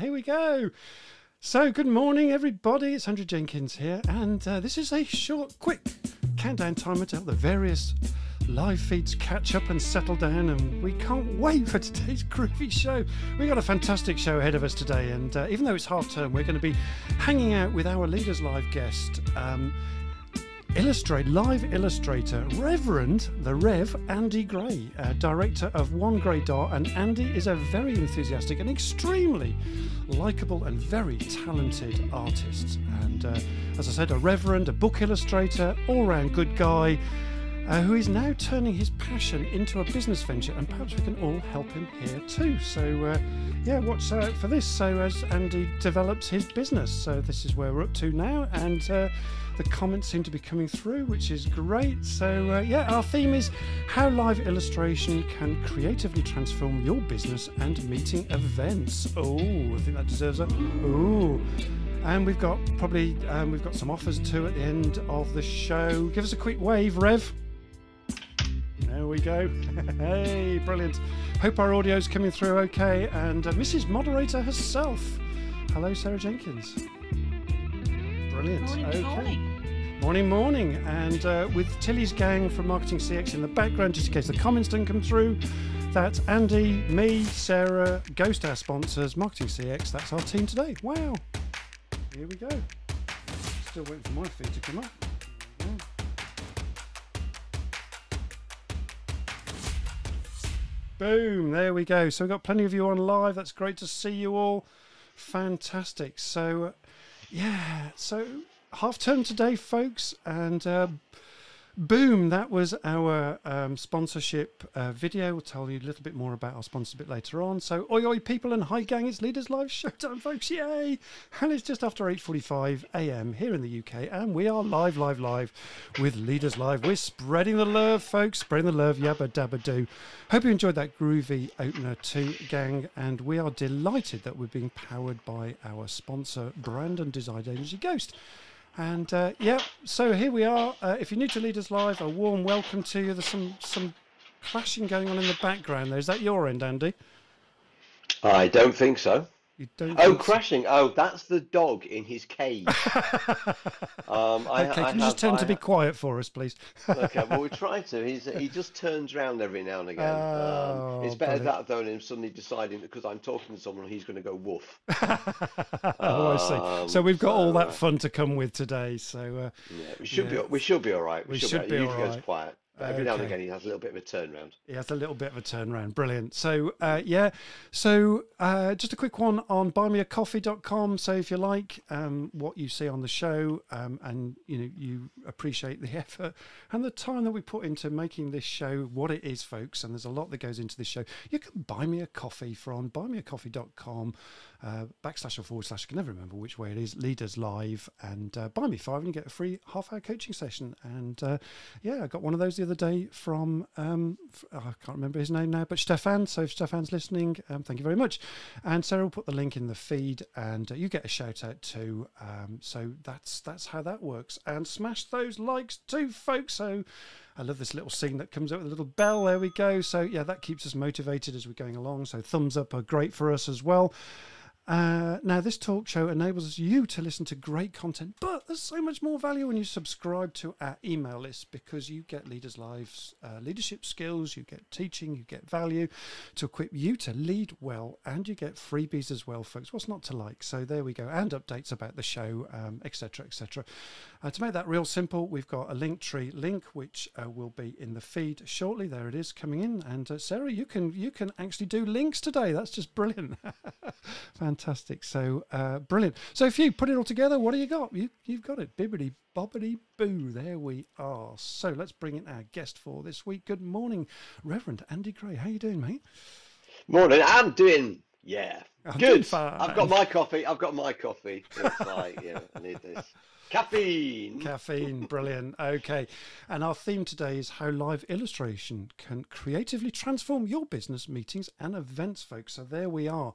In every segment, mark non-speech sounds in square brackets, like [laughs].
here we go. So, good morning, everybody. It's Andrew Jenkins here, and uh, this is a short, quick countdown timer to help the various live feeds catch up and settle down. And we can't wait for today's [laughs] groovy show. We've got a fantastic show ahead of us today, and uh, even though it's half term, we're going to be hanging out with our Leaders Live guest. Um, illustrate live illustrator Reverend the Rev Andy Gray, uh, director of One Gray Dot, and Andy is a very enthusiastic and extremely likable and very talented artist. And uh, as I said, a Reverend, a book illustrator, all-round good guy. Uh, who is now turning his passion into a business venture, and perhaps we can all help him here too. So, uh, yeah, watch out for this. So, as Andy develops his business, so this is where we're up to now, and uh, the comments seem to be coming through, which is great. So, uh, yeah, our theme is how live illustration can creatively transform your business and meeting events. Oh, I think that deserves a oh. And we've got probably um, we've got some offers too at the end of the show. Give us a quick wave, Rev. There we go. [laughs] hey, brilliant. Hope our audio's coming through okay. And uh, Mrs. Moderator herself. Hello, Sarah Jenkins. Brilliant. Morning, okay. morning. Morning, morning. And uh, with Tilly's gang from Marketing CX in the background, just in case the comments don't come through, that's Andy, me, Sarah, Ghost, our sponsors, Marketing CX. That's our team today. Wow. Here we go. Still waiting for my feed to come up. Here we go. Boom, there we go. So we've got plenty of you on live. That's great to see you all. Fantastic. So, yeah, so half term today, folks, and uh, boom, that was our um, sponsorship uh, video. We'll tell you a little bit more about our sponsors a bit later on. So, oi, oi, people, and hi, gang, it's Leaders Live Showtime, folks, yay! And it's just after 8.45 a.m. here in the UK, and we are live, live, live with Leaders Live. We're spreading the love, folks, spreading the love, yabba dabba do. Hope you enjoyed that groovy opener too, gang, and we are delighted that we're being powered by our sponsor, brand and design agency Ghost. And uh, yeah, so here we are. Uh, if you're new to Leaders Live, a warm welcome to you. There's some some clashing going on in the background there. Is that your end, Andy? I don't think so. You don't. Oh, so? crashing! Oh, that's the dog in his cage. [laughs] Um, I, okay, I can you just turn I to be quiet for us, please? Okay, well, we [laughs] try to. He's he just turns round every now and again. Um, it's Oh, better that than him suddenly deciding because I'm talking to someone, he's going to go woof. [laughs] oh, I see. Um, So we've got all that fun to come with today. So uh, Yeah, we should Yeah. be we should be all right. We should, should be He all usually quiet. Every now and again, he has a little bit of a turnaround. He has a little bit of a turnaround. Brilliant. So, uh, yeah. So, uh, just a quick one on buymeacoffee.com. So, if you like um, what you see on the show um, and you know you appreciate the [laughs] effort and the time that we put into making this show what it is, folks, and there's a lot that goes into this show, you can buy me a coffee from buymeacoffee.com uh, backslash or forward slash. I can never remember which way it is. Leaders Live and uh, buy me five and you get a free half hour coaching session. And uh, yeah, I got one of those the other day from um, I can't remember his name now, but Stefan. So if Stefan's listening, um, thank you very much. And Sarah will put the link in the feed, and uh, you get a shout out too. Um, so that's that's how that works. And smash those likes too, folks. So. I love this little scene that comes out with a little bell. There we go. So yeah, that keeps us motivated as we're going along. So thumbs up are great for us as well. Uh, now, this talk show enables you to listen to great content, but there's so much more value when you subscribe to our email list because you get Leaders Live's uh, leadership skills, you get teaching, you get value to equip you to lead well, and you get freebies as well, folks. What's not to like? So there we go, and updates about the show, um, etc., etc. Uh, to make that real simple, we've got a link tree link which uh, will be in the feed shortly. There it is coming in, and uh, Sarah, you can you can actually do links today. That's just brilliant. [laughs] Fantastic. So uh, brilliant. So if you put it all together, what do you got? You you've got it. Bibbity bobbity boo. There we are. So let's bring in our guest for this week. Good morning, Reverend Andy Gray. How you doing, mate? Morning. I'm doing yeah. I'm Good. I've got my coffee. I've got my coffee. It's like yeah, I need this caffeine. Caffeine, brilliant. Okay. And our theme today is how live illustration can creatively transform your business meetings and events, folks. So there we are.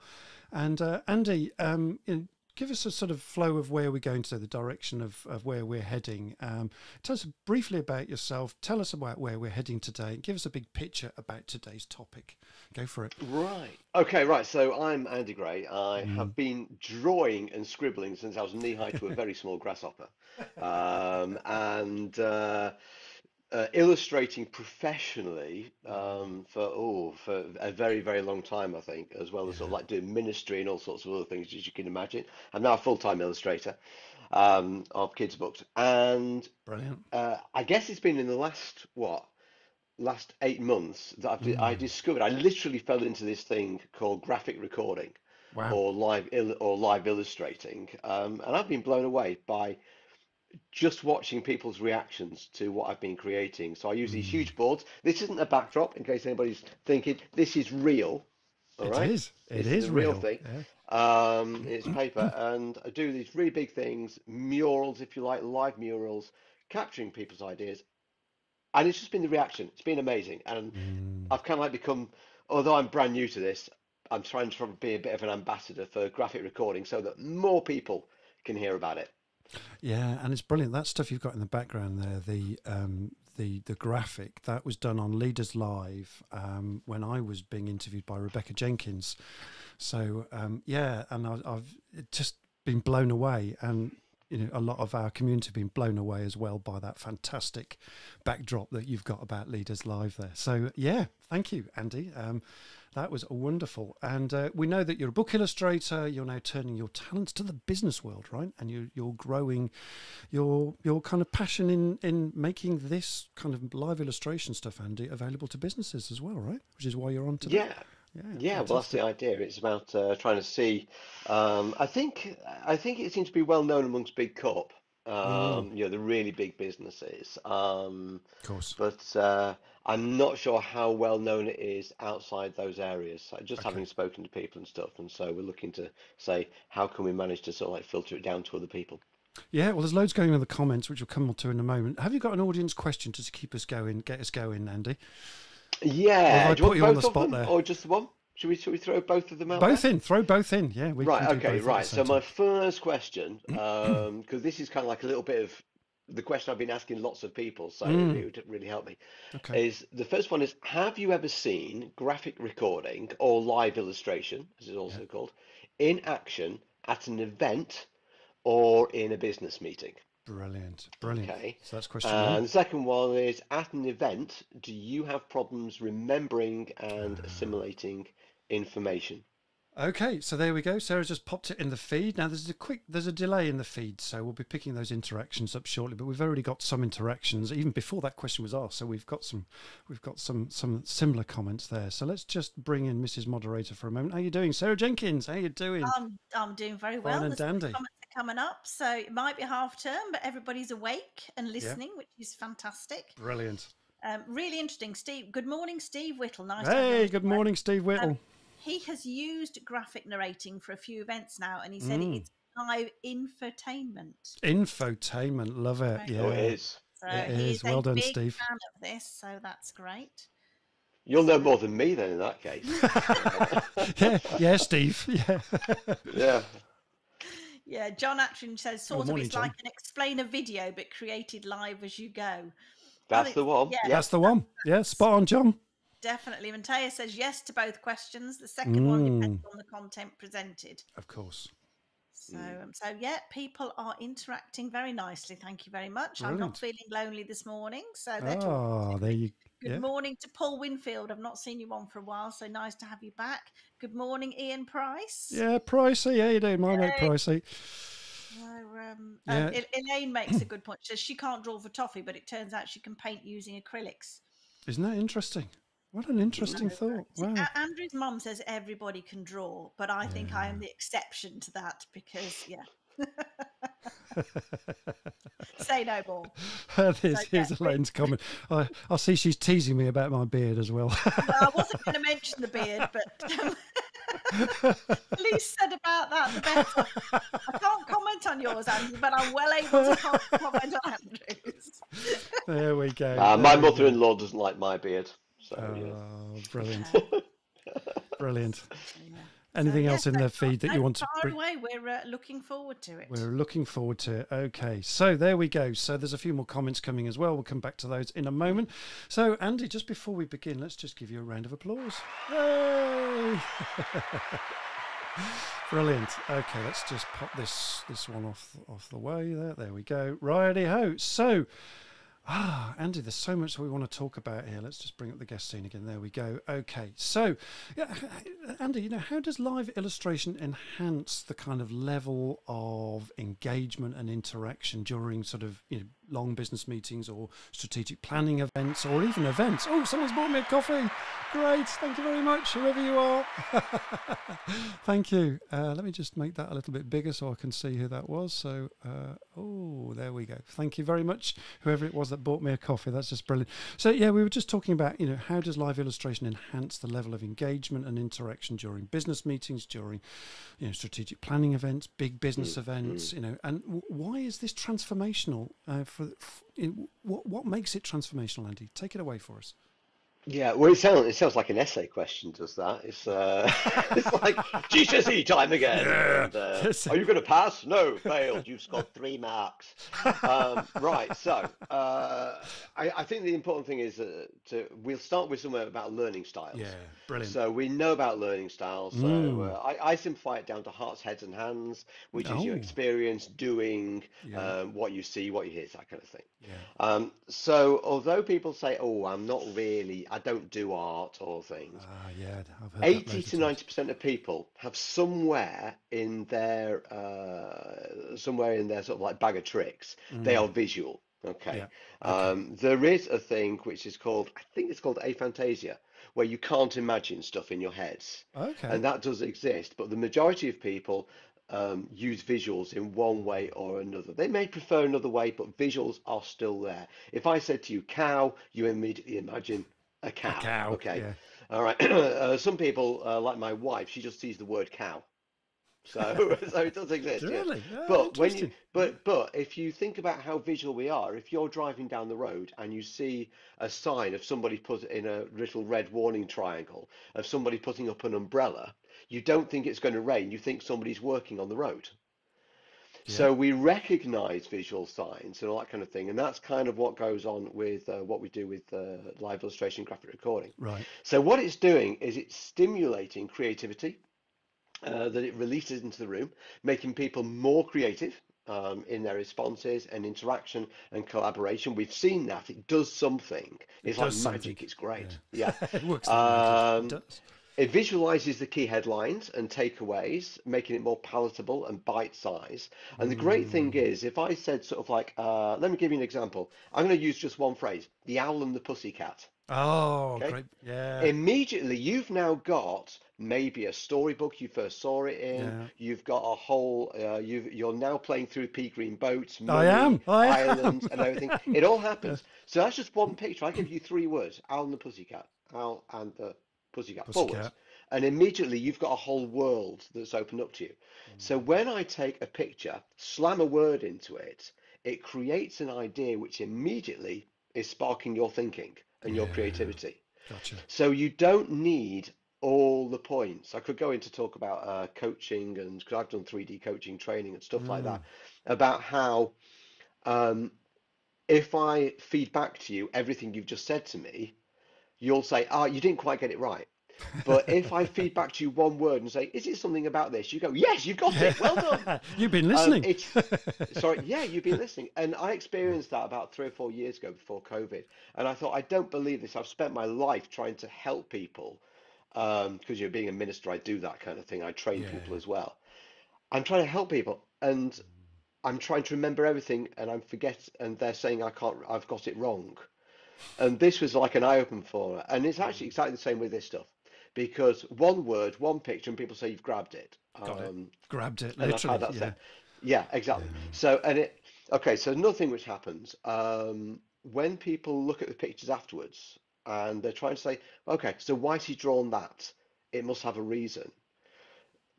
And uh, Andy, um, in- give us a sort of flow of where we're going to, the direction of, of where we're heading. Um, tell us briefly about yourself. Tell us about where we're heading today. Give us a big picture about today's topic. Go for it. Right. Okay, right. So I'm Andy Gray. I have been drawing and scribbling since I was knee high to a very [laughs] small grasshopper. Um, and uh, uh, illustrating professionally um, for oh for a very very long time I think as well as sort of like doing ministry and all sorts of other things as you can imagine I'm now a full-time illustrator um, of kids books and Brilliant. uh, I guess it's been in the last what last eight months that I've di- I discovered I literally fell into this thing called graphic recording Wow. or live or live illustrating um, and I've been blown away by just watching people's reactions to what I've been creating. So I use these huge boards. This isn't a backdrop, in case anybody's thinking. This is real. All It right. is. It This is is real real. thing. Yeah. Um, it's [clears throat] paper, and I do these really big things, murals, if you like, live murals, capturing people's ideas. And it's just been the reaction. It's been amazing, and Mm. I've kind of like become, although I'm brand new to this, I'm trying to be a bit of an ambassador for graphic recording so that more people can hear about it. Yeah, and it's brilliant. That stuff you've got in the background there, the um, the the graphic that was done on Leaders Live um, when I was being interviewed by Rebecca Jenkins. So um, yeah, and I, I've just been blown away, and you know a lot of our community been blown away as well by that fantastic backdrop that you've got about Leaders Live there. So yeah, thank you, Andy. Um, that was wonderful. And uh, we know that you're a book illustrator. You're now turning your talents to the business world, right? And you, you're growing your your kind of passion in in making this kind of live illustration stuff, Andy, available to businesses as well, right? Which is why you're on today. Yeah. Yeah, Yeah, well, that's the idea. It's about uh, trying to see. Um, I think I think it seems to be well known amongst big corp, um, you know, the really big businesses. Um, of course. but uh, I'm not sure how well known it is outside those areas. Just Okay. having spoken to people and stuff, and so we're looking to say how can we manage to sort of like filter it down to other people. Yeah, well, there's loads going in the comments, which we'll come on to in a moment. Have you got an audience question just to keep us going, get us going, Andy? Yeah, I do you put want you on both the spot them, there? or just the one? Should we should we throw both of them out there? Both in, throw both in. Yeah, we Right, can do okay, both right. So same my first question, [clears throat] um, because this is kind of like a little bit of the question I've been asking lots of people, so Mm. it would really help me. Okay. Is the first one is have you ever seen graphic recording or live illustration, as it's also called, in action at an event or in a business meeting? Brilliant, brilliant. Okay. So that's question And the second one is at an event, do you have problems remembering and Ah. assimilating information? Okay, so there we go. Sarah's just popped it in the feed. Now there's a quick, there's a delay in the feed, so we'll be picking those interactions up shortly. But we've already got some interactions even before that question was asked. So we've got some, we've got some some similar comments there. So let's just bring in Mrs. Moderator for a moment. How you doing, Sarah Jenkins? How you doing? I'm I'm doing very well. Fine and The school dandy. comments are coming up, so it might be half term, but everybody's awake and listening, which is fantastic. Brilliant. Um, really interesting, Steve. Good morning, Steve Whittle. Nice. to have you Hey, good morning, Steve Whittle. He has used graphic narrating for a few events now, and he said Mm. it's live infotainment. Infotainment, love it. Right. Yeah, Oh, it is. So It he is. is Well done, big Steve. fan of this, so that's great. You'll know more than me then in that case. [laughs] [laughs] yeah, yeah, Steve. [laughs] Yeah. Yeah. Yeah, John Attridge says sort of morning, it's John. like an explainer video, but created live as you go. That's it's- the one. yeah. Yeah. That's the one. Yeah, spot on, John. Definitely. Matea says yes to both questions. The second one depends Mm. on the content presented. Of course. So, Mm. um, so yeah, people are interacting very nicely. Thank you very much. I'm not feeling lonely this morning, so they're. Oh, there you. Good yeah. morning to Paul Winfield. I've not seen you on for a while, so nice to have you back. Good morning, Ian Price. Yeah, Pricey. How you doing, my mate, Pricey? So, um, Yeah. um, Elaine makes a good point. She says she can't draw for toffee, but it turns out she can paint using acrylics. Isn't that interesting? What an interesting thought. Wow. Andrew's mum says everybody can draw, but I think I am the exception to that because, yeah. [laughs] Say no more. [laughs] There's, yeah, here's we- Elaine's comment. I, I see she's teasing me about my beard as well. Well, I wasn't going [laughs] to mention the beard, but um, the least said about that, the better. I can't comment on yours, Andrew, but I'm well able to comment on Andrew's. there we go. Uh, my there we mother-in-law doesn't like my beard. So yeah. Oh, brilliant. [laughs] Brilliant. Yeah. Anything yeah, else in the feed that you no, want to fire bring? away. We're uh, looking forward to it. We're looking forward to it. Okay, so there we go. So there's a few more comments coming as well. We'll come back to those in a moment. So Andy, just before we begin, let's just give you a round of applause. Yay! [laughs] Brilliant. Okay, let's just pop this this one off off the way there. There we go. Righty ho. So Ah, Andy, there's so much we want to talk about here. Let's just bring up the guest scene again. There we go. Okay, so yeah, [laughs] Andy, you know, how does live illustration enhance the kind of level of engagement and interaction during sort of you know long business meetings or strategic planning events or even events? Oh, someone's bought me a coffee. Great, thank you very much, whoever you are. [laughs] thank you. Uh, let me just make that a little bit bigger so I can see who that was. So, uh, oh, there we go. Thank you very much, whoever it was that bought me a coffee. That's just brilliant. So, yeah, we were just talking about, you know, how does live illustration enhance the level of engagement and interaction during business meetings, during, you know, strategic planning events, big business events, you know, and w- why is this transformational? Uh, for, for what what makes it transformational, Andy? Take it away for us. Yeah, well, it sounds it sounds like an essay question, does that? It's uh, [laughs] it's like GCSE time again. and, uh, are you going to pass? No, failed. You've scored three marks. Um, right. So uh, I, I think the important thing is uh, to we'll start with somewhere about learning styles. Yeah, brilliant. So we know about learning styles. So Mm. uh, I, I simplify it down to hearts, heads, and hands, which is your Oh. experience doing Yeah. um, what you see, what you hear, that kind of thing. yeah. Um, so although people say, "Oh, I'm not really, I don't do art or things," Ah, yeah. I've heard 80 to 90 percent of people have somewhere in their uh, somewhere in their sort of like bag of tricks, they are visual. Okay. Mm. Yeah, okay. Um, there is a thing which is called, I think it's called aphantasia, where you can't imagine stuff in your heads. Okay. And that does exist, but the majority of people um, use visuals in one way or another. They may prefer another way, but visuals are still there. If I said to you cow, you immediately imagine a cow. cow, Okay. yeah. All right. [clears throat] uh, some people, uh, like my wife, she just sees the word cow. So, [laughs] so it does [laughs] exist. yeah. Really? Ah, But when you, but but if you think about how visual we are, if you're driving down the road and you see a sign of somebody put in a little red warning triangle of somebody putting up an umbrella, you don't think it's going to rain. You think somebody's working on the road. So we recognize visual signs and all that kind of thing, and that's kind of what goes on with uh, what we do with uh, live illustration graphic recording. Right. So what it's doing is it's stimulating creativity uh, that it releases into the room, making people more creative um, in their responses and interaction and collaboration. We've seen that it does something. It's like does magic. something. It's great. Yeah. [laughs] it works. like. Um, It does. It visualizes the key headlines and takeaways, making it more palatable and bite size. And the great thing Mm. is, if I said sort of like, uh, let me give you an example. I'm going to use just one phrase: the owl and the pussycat. Oh, okay. great. Yeah. Immediately, you've now got maybe a storybook you first saw it in. Yeah. You've got a whole. Uh, you've, you're now playing through Pea Green Boats, I Money, am, I am. And everything. It all [laughs] happens. So that's just one picture. I give you three words: owl and the pussycat. Owl and the pussycat. Pussycat. And immediately you've got a whole world that's opened up to you. So Mm. when I take a picture, slam a word into it, it creates an idea which immediately is sparking your thinking and your creativity. Gotcha. So you don't need all the points. I could go into talk about uh, coaching and because I've done 3D coaching training and stuff like that, about how um, if I feed back to you everything you've just said to me, you'll say, "Ah, you didn't quite get it right." But if I feed back to you one word and say, "Is it something about this?" You go, "Yes, you've got it. Well done." [laughs] You've been Um, listening. it's [laughs] sorry, yeah, you've been [laughs] listening, and I experienced that about three or four years ago before COVID, and I thought, I don't believe this. I've spent my life trying to help people, um, because you're being a minister, I do that kind of thing. I train Yeah. people as well. I'm trying to help people, and I'm trying to remember everything, and I'm forget, and they're saying I can't, I've got it wrong, and this was like an eye open for her, and it's actually exactly the same with this stuff, because one word, one picture, and people say you've grabbed it. Got it. Um, Grabbed it, literally. Yeah. said. Yeah, exactly. So, and it, okay, so another thing which happens, um, when people look at the pictures afterwards and they're trying to say, okay, so why has he drawn that? It must have a reason.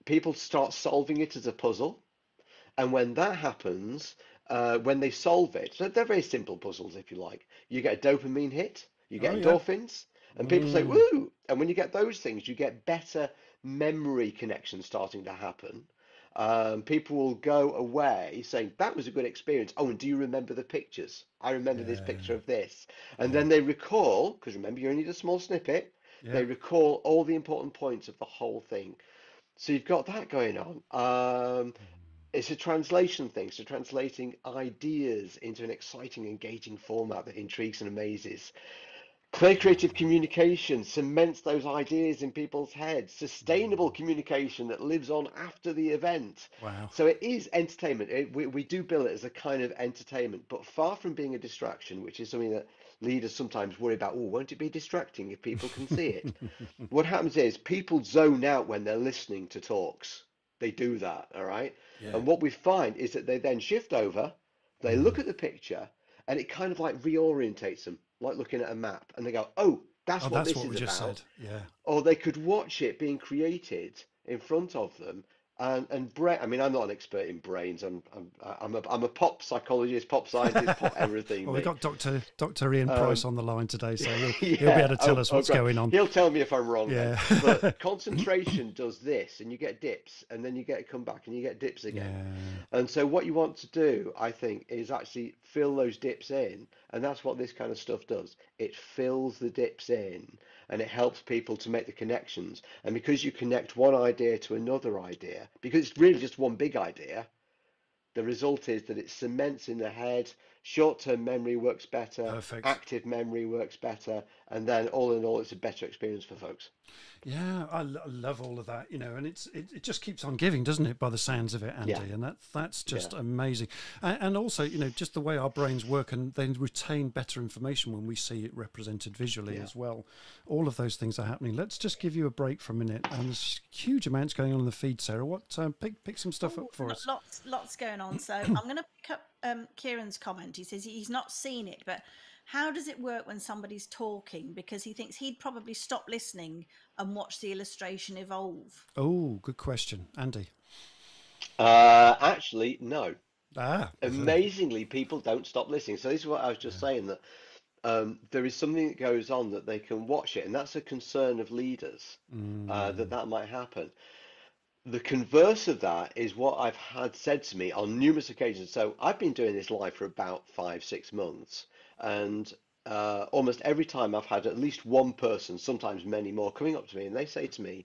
People start solving it as a puzzle. And when that happens, uh, when they solve it, so they're very simple puzzles, if you like. You get a dopamine hit, you get Oh, yeah. endorphins, and people say, Mm. woo! And when you get those things, you get better memory connections starting to happen. Um, people will go away saying that was a good experience. Oh, and do you remember the pictures? I remember this picture of this. And Yeah. then they recall, because remember you only need a small snippet, Yeah. they recall all the important points of the whole thing. So you've got that going on. Um, it's a translation thing, so translating ideas into an exciting, engaging format that intrigues and amazes. Clear creative communication cements those ideas in people's heads. Sustainable communication that lives on after the event. Wow. So it is entertainment. It, we, we do bill it as a kind of entertainment, but far from being a distraction, which is something that leaders sometimes worry about. Oh, won't it be distracting if people can see it? [laughs] What happens is people zone out when they're listening to talks. They do that, all right? Yeah. And what we find is that they then shift over, they mm. look at the picture, and it kind of like reorientates them, like looking at a map, and they go, "Oh, that's Oh, what that's this what is we just about." said. Yeah. Or they could watch it being created in front of them. And and brain, I mean, I'm not an expert in brains. I'm I'm I'm a I'm a pop psychologist, pop scientist, pop [laughs] everything. Well, we've got Dr. Dr. Ian Price on the line today, so he'll, [laughs] he'll be Um, able to tell Oh, us oh, what's great. going on. He'll tell me if I'm wrong. Yeah. But [laughs] concentration does this, and you get dips, and then you get to come back, and you get dips again. Yeah. And so what you want to do, I think, is actually fill those dips in, and that's what this kind of stuff does. It fills the dips in, and it helps people to make the connections. And because you connect one idea to another idea, because it's really just one big idea, the result is that it cements in the head. Short-term memory works better, Perfect. active memory works better, and then all in all, it's a better experience for folks. Yeah, I, love all of that, you know, and it's it, it just keeps on giving, doesn't it? By the sounds of it, Andy, Yeah. and that that's just Yeah. amazing. And, and also, you know, just the way our brains work, and they retain better information when we see it represented visually Yeah. as well. All of those things are happening. Let's just give you a break for a minute. And there's huge amounts going on in the feed, Sarah. What um, pick pick some stuff up for Lo- us? Lots, lots going on. So [clears throat] I'm going to pick up um, Kieran's comment. He says he's not seen it, but how does it work when somebody's talking? Because he thinks he'd probably stop listening and watch the illustration evolve. Oh, good question, Andy. Uh, actually, no. Ah, amazingly people don't stop listening so this is what i was just saying that um, there is something that goes on that they can watch it and that's a concern of leaders uh, that that might happen the converse of that is what i've had said to me on numerous occasions so i've been doing this live for about five six months and uh, almost every time i've had at least one person sometimes many more coming up to me and they say to me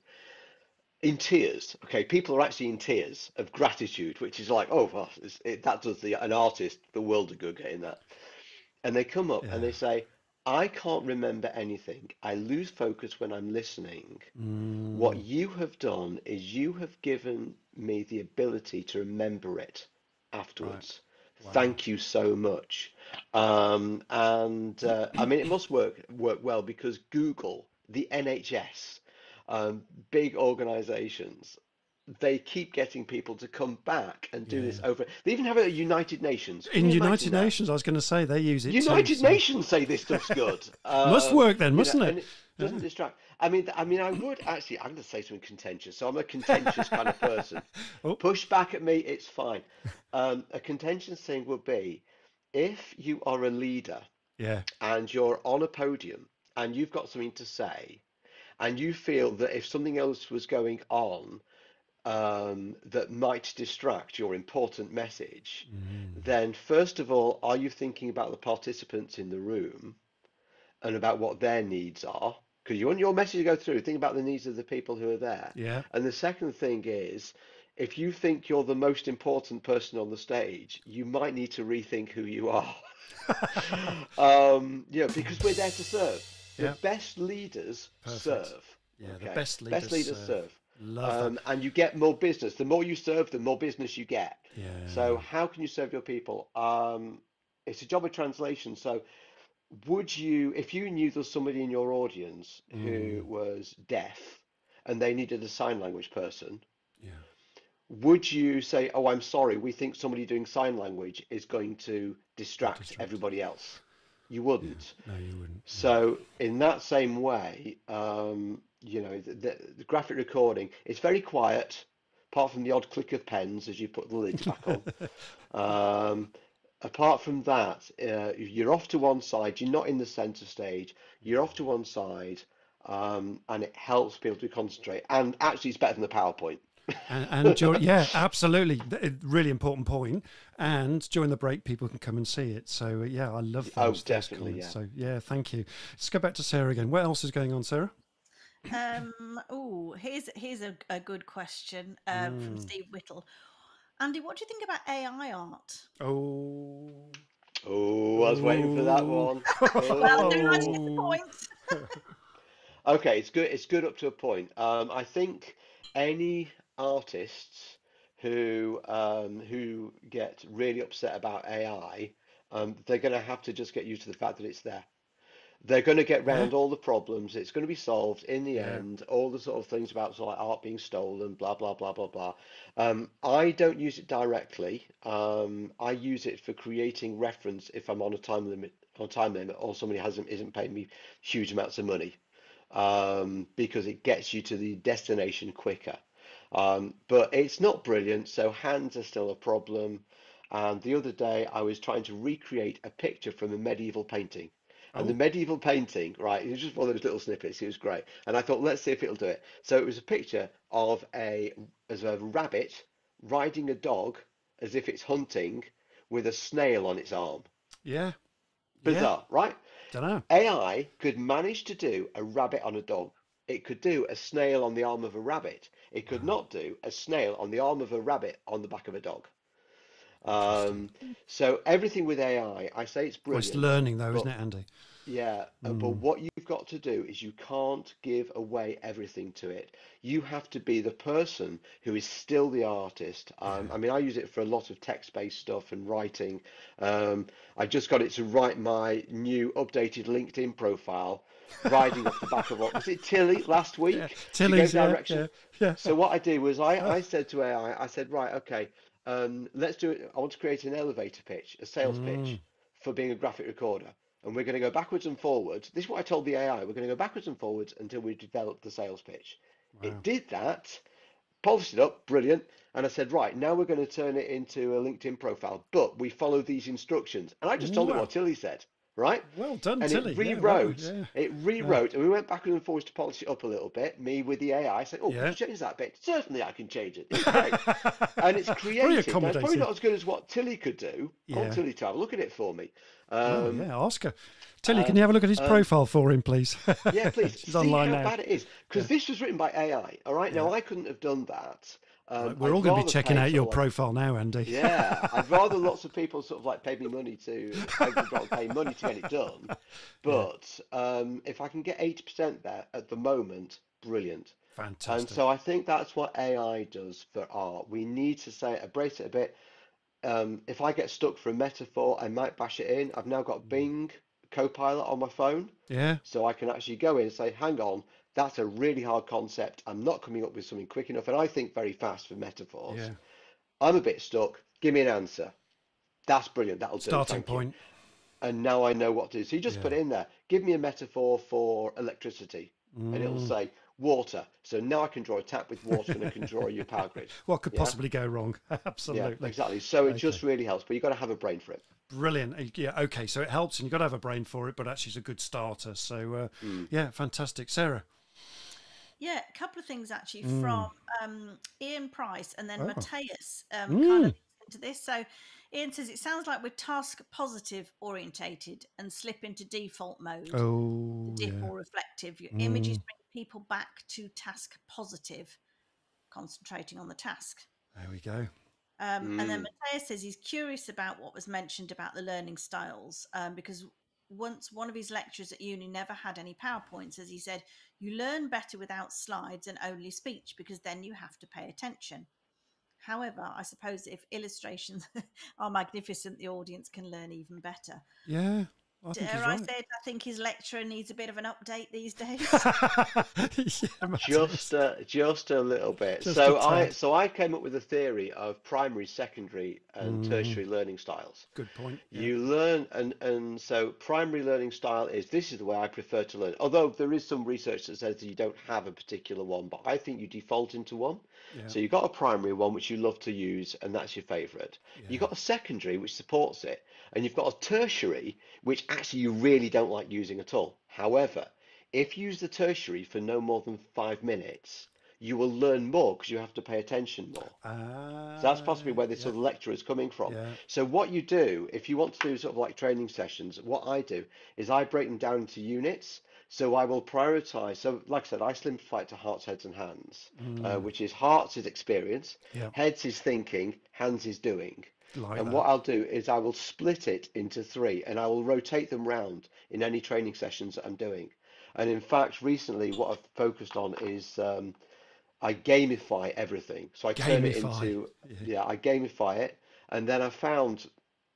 in tears. Okay, people are actually in tears of gratitude, which is like, oh, well, it, that does the an artist the world of good getting that. And they come up and they say, I can't remember anything. I lose focus when I'm listening. What you have done is you have given me the ability to remember it afterwards. Thank you so much. Um, and uh, I mean, it must work work well because Google, the NHS, um, big organizations, they keep getting people to come back and do this over. They even have it at United Nations. Can in United that? Nations, I was going to say they use it. too, United so- Nations say this stuff's good. [laughs] Must Um, work then, you know, mustn't it? and doesn't distract. I mean, I mean, I would actually. I'm going to say something contentious. So I'm a contentious kind of person. [laughs] Oh. Push back at me. It's fine. Um, a contentious thing would be if you are a leader Yeah, and you're on a podium and you've got something to say, and you feel that if something else was going on um, that might distract your important message, then first of all, are you thinking about the participants in the room and about what their needs are? Because you want your message to go through, think about the needs of the people who are there. yeah. And the second thing is, if you think you're the most important person on the stage, you might need to rethink who you are. [laughs] um, yeah, because we're there to serve. The Yeah. best leaders Perfect. serve. Yeah, the okay? best Best leaders leaders serve. serve. Love Um, and you get more business. The more you serve, the more business you get. Yeah. So how can you serve your people? Um, it's a job of translation. So would you, if you knew there's somebody in your audience Mm. who was deaf and they needed a sign language person, yeah. would you say, "Oh, I'm sorry, we think somebody doing sign language is going to distract Distract. everybody else"? You wouldn't. No, you wouldn't. So in that same way, um, you know, the, the, graphic recording is very quiet, apart from the odd click of pens as you put the lids back on. [laughs] Um, apart from that, uh, you're off to one side. You're not in the center stage. You're off to one side. um, and it helps people to concentrate. And actually, it's better than the PowerPoint. And, and during, [laughs] yeah, absolutely, really important point. And during the break, people can come and see it. So uh, yeah, I love those, Oh, definitely, yeah. So yeah, thank you. Let's go back to Sarah again. What else is going on, Sarah? Um, oh, here's here's a, a good question um, from Mm. Steve Whittle. Andy, what do you think about AI art? Oh, Oh, I was waiting for that one. [laughs] Well, do I get the Oh. point? [laughs] Okay, it's good. It's good up to a point. Um, I think any artists who um, who get really upset about AI, um, they're going to have to just get used to the fact that it's there. They're going to get round all the problems. It's going to be solved in the Yeah. end. All the sort of things about sort of like art being stolen, blah blah blah blah blah. Um, I don't use it directly. Um, I use it for creating reference if I'm on a time limit on time limit or somebody hasn't isn't paying me huge amounts of money um, because it gets you to the destination quicker. Um, but it's not brilliant, so hands are still a problem. And the other day, I was trying to recreate a picture from a medieval painting. And the medieval painting, right, it was just one of those little snippets. It was great. And I thought, let's see if it'll do it. So it was a picture of a as a rabbit riding a dog as if it's hunting with a snail on its arm. yeah, yeah. Bizarre, right? Don't know. AI could manage to do a rabbit on a dog. It could do a snail on the arm of a rabbit. It could not do a snail on the arm of a rabbit on the back of a dog. Um, so everything with AI, I say it's Well, it's learning though, but isn't it, Andy? yeah, uh, but what you've got to do is you can't give away everything to it. You have to be the person who is still the artist. Um, I mean, I use it for a lot of text-based stuff and writing. Um, I just got it to write my new updated LinkedIn profile, [laughs] riding off the back of what was it, Tilly last week? Yeah, Tilly's, yeah, yeah, yeah. So what I did was I, [laughs] I said to AI, I said, right, okay, um, let's do it. I want to create an elevator pitch, a sales Mm. pitch for being a graphic recorder. And we're going to go backwards and forwards. This is what I told the AI. We're going to go backwards and forwards until we develop the sales pitch. Wow. It did that, polished it up, brilliant. And I said, right, now we're going to turn it into a LinkedIn profile, but we follow these instructions. And I just told it what Tilly said, right? Well done, And Tilly. it Yeah, well, rewrote, yeah. it rewrote, and we went backwards and forwards to polish it up a little bit. Me with the AI, said, "Oh, can Yeah. you change that bit?" Certainly, I can change it. [laughs] And it's created. Now, it's probably not as good as what Tilly could do. I want Yeah. Tilly to have a look at it for me. Oh, Um, yeah, Oscar. Tilly, can you have a look at his profile for him, please? yeah, please [laughs] She's see online how now. bad it is because this was written by AI. All right, now I couldn't have done that. Um, We're I'd all going to be checking out your profile now, Andy. Yeah, [laughs] I'd rather lots of people sort of like pay me money to pay, money to get it done. [laughs] But um, if I can get 80% there at the moment, brilliant. Fantastic. And so I think that's what AI does for art. We need to say, embrace it a bit. Um, if I get stuck for a metaphor, I might bash it in. I've now Mm. got Bing Copilot on my phone, yeah, so I can actually go in and say, hang on, that's a really hard concept. I'm not coming up with something quick enough. And I think very fast for metaphors. yeah. I'm a bit stuck. Give me an answer. That's brilliant. That'll do. Starting you. point. And now I know what to do. So you just put Yeah. it in there. Give me a metaphor for electricity, and it'll Mm. say water. So now I can draw a tap with water, and I can draw your power grid. [laughs] What could Yeah. possibly go wrong? [laughs] Yeah, Absolutely. exactly. So it Okay. just really helps, but you've got to have a brain for it. Brilliant. Uh, Yeah. Okay. So it helps, and you've got to have a brain for it, but actually, it's a good starter. So, uh, Mm. yeah, fantastic, Sarah. Yeah, a couple of things actually Mm. from um, Ian Price and then Oh. Matthias um, kind of Mm. into this. So Ian says it sounds like we're task positive orientated and slip into default mode, Oh, dip yeah. or reflective. Your images Mm. bring people back to task positive, concentrating on the task. There we go. Um, And then Mm. Matthias says he's curious about what was mentioned about the learning styles um, because once one of his lecturers at uni never had any PowerPoints, as he said, you learn better without slides and only speech because then you have to pay attention. However, I suppose if illustrations [laughs] are magnificent, the audience can learn even better. Yeah. I think he's Dare I right. say it, I think his lecturer needs a bit of an update these [laughs] days. yeah, [laughs] Just a, just a little bit. Just So a I tad. so I came up with a theory of primary, secondary, and Mm. tertiary learning styles. Good point. Yeah. You learn, and and so primary learning style is this is the way I prefer to learn. Although there is some research that says that you don't have a particular one, but I think you default into one. Yeah. So you've got a primary one which you love to use, and that's your favorite. You've got a secondary which supports it, and you've got a tertiary which actually you really don't like using at all. However, if you use the tertiary for no more than five minutes, you will learn more because you have to pay attention more. Ah, So that's possibly where this yeah, sort of lecture is coming from. yeah. So what you do, if you want to do sort of like training sessions, what I do is I break them down into units. So I will prioritize. So like I said, I simplify it to hearts, heads, and hands, uh, Mm, which is hearts is experience, yeah, heads is thinking, hands is doing. Like And that. what I'll do is I will split it into three and I will rotate them round in any training sessions that I'm doing. And in fact, recently, what I've focused on is um, I gamify everything. So I turn it Gamify. into, Yeah. yeah, I gamify it. And then I found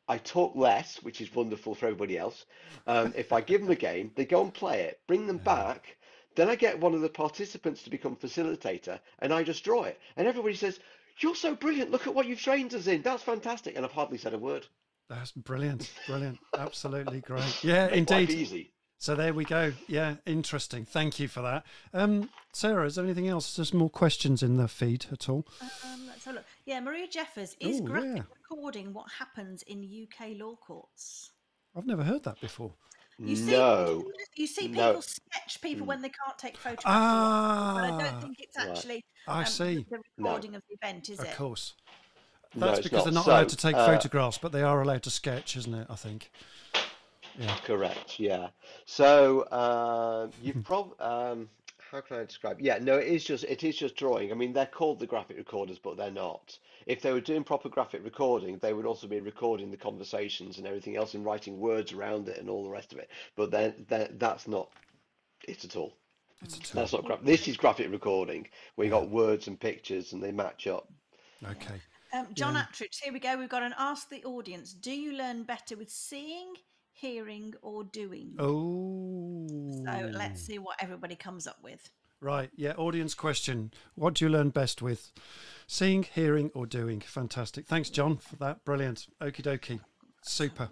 I talk less, which is wonderful for everybody else. Um, if I give them a game, they go and play it, bring them Yeah. back. Then I get one of the participants to become facilitator and I just draw it. And everybody says, You're so brilliant. Look at what you've trained us in. That's fantastic. And I've hardly said a word. That's brilliant. Brilliant. Absolutely great. Yeah, Make life indeed. easy. So there we go. Yeah, interesting. Thank you for that. Um, Sarah, is there anything else? There's more questions in the feed at all? Um, let's have a look. Yeah, Maria Jeffers is Oh, graphic yeah. recording what happens in UK law courts. I've never heard that before. You see, No, you see no. people sketch people Mm. when they can't take photographs. of what- but I Ah, don't think it's Right. actually I um, see. the No. recording of the event, is Of it? Of course. That's it's because they're not. not allowed to take uh, photographs, but they are allowed to sketch, isn't it? I think. Yeah. Correct, yeah. So uh, you've probably. um, how can I describe? Yeah, no, it is just it is just drawing. I mean, they're called the graphic recorders, but they're not. If they were doing proper graphic recording, they would also be recording the conversations and everything else and writing words around it and all the rest of it. But then that's not it at all. It's a tool. That's not graph. This is graphic recording We Yeah. got words and pictures and they match up. Okay. Um, John Yeah. Attridge, here we go. We've got an ask the audience: Do you learn better with seeing, hearing, or doing? Oh. So let's oh. see what everybody comes up with. Right. Yeah. Audience question. What do you learn best with? Seeing, hearing, or doing? Fantastic. Thanks, John, for that. Brilliant. Okie dokie. Super.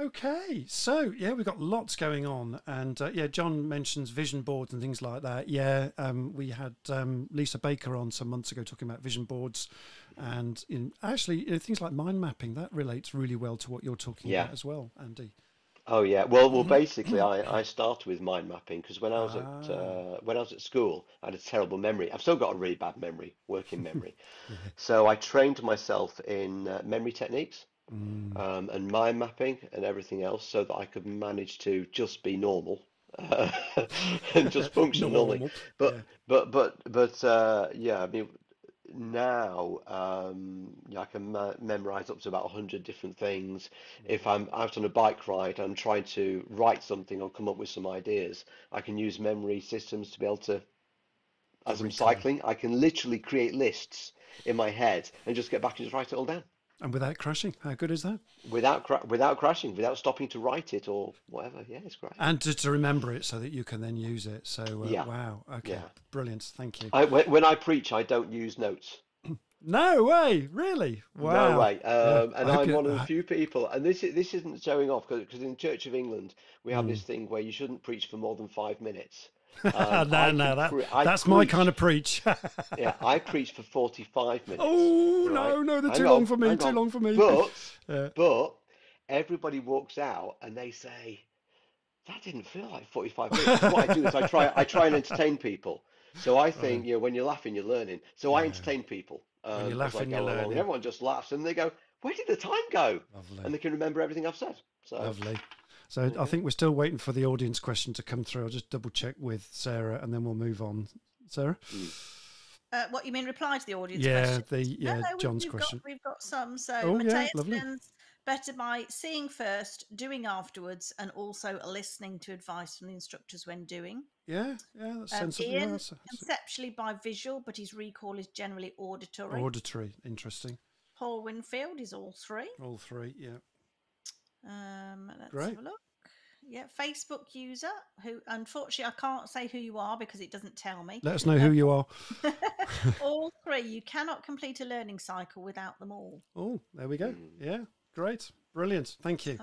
Okay. So, yeah, we've got lots going on. And uh, yeah, John mentions vision boards and things like that. Yeah. Um, we had um, Lisa Baker on some months ago talking about vision boards. And in, actually, you know, things like mind mapping, that relates really well to what you're talking Yeah. about as well, Andy. Oh yeah. Well, well, Mhm. basically, I, I started with mind mapping because when I was at Ah. uh, when I was at school, I had a terrible memory. I've still got a really bad memory, working [laughs] memory. So I trained myself in uh, memory techniques Mm. um, and mind mapping and everything else, so that I could manage to just be normal uh, [laughs] and just [laughs] function normally. Normal. But Yeah. but but but uh, yeah, I mean now um, yeah, I can ma memorize up to about 100 different things. If I'm out on a bike ride, I'm trying to write something or come up with some ideas. I can use memory systems to be able to, as I'm cycling, I can literally create lists in my head and just get back and just write it all down And without crashing, how good is that? without cra without crashing, without stopping to write it or whatever. Yeah, it's great. And to, to remember it so that you can then use it. So, uh, Yeah. wow. Okay. Yeah. Brilliant. Thank you. I, when, I preach, I don't use notes. [clears throat] No way. Really? Wow. No way. Um, I and I'm one of the few people, and this is, this isn't showing off because in Church of England we have Mm. this thing where you shouldn't preach for more than five minutes. [laughs] no, Um, I no, that, pre- that's my kind of preach. [laughs] Yeah, I preach for 45 minutes. oh, right? no, no, they're Hang too on, long for me. Too on. long for me. But [laughs] Yeah. but everybody walks out and they say that didn't feel like 45 minutes. what I do is I try I try and entertain people. So I think you know when you're laughing, you're learning. So I entertain people. When Um, you're laughing, you're along. learning. Everyone just laughs and they go, "Where did the time go?" Lovely. And they can remember everything I've said. So Lovely. So I think we're still waiting for the audience question to come through. I'll just double check with Sarah and then we'll move on. Sarah? Uh, what you mean? Reply to the audience Yeah, question? the No, yeah, no, we- John's we've question. Got, we've got some. So Oh, yeah, Mateus lovely. learns better by seeing first, doing afterwards, and also listening to advice from the instructors when doing. Yeah, yeah, that's Um, sensible. Ian, that's, that's Conceptually by visual, but his recall is generally auditory. auditory. Interesting. Paul Winfield is all three. All three. Yeah. Um, let's Great. have a look. Yeah, Facebook user who unfortunately I can't say who you are because it doesn't tell me. Let us know who you are. [laughs] all [laughs] three. You cannot complete a learning cycle without them all. Oh, there we go. Mm. Yeah, great. Brilliant. Thank you.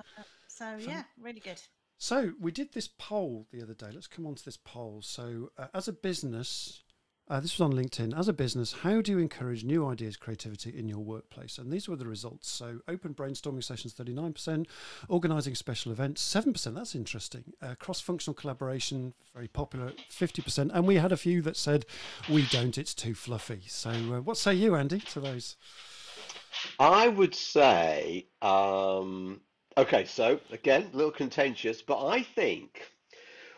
So yeah, really good. So we did this poll the other day. Let's come on to this poll. So uh, as a business, Uh, this was on LinkedIn. As a business, how do you encourage new ideas, creativity in your workplace? And these were the results. So, open brainstorming sessions, 39%, organizing special events, 7%. That's interesting. Uh, Cross functional collaboration, very popular, 50%. And we had a few that said, we don't, it's too fluffy. So, uh, what say you, Andy, to those? I would say, um, okay, so again, a little contentious, but I think.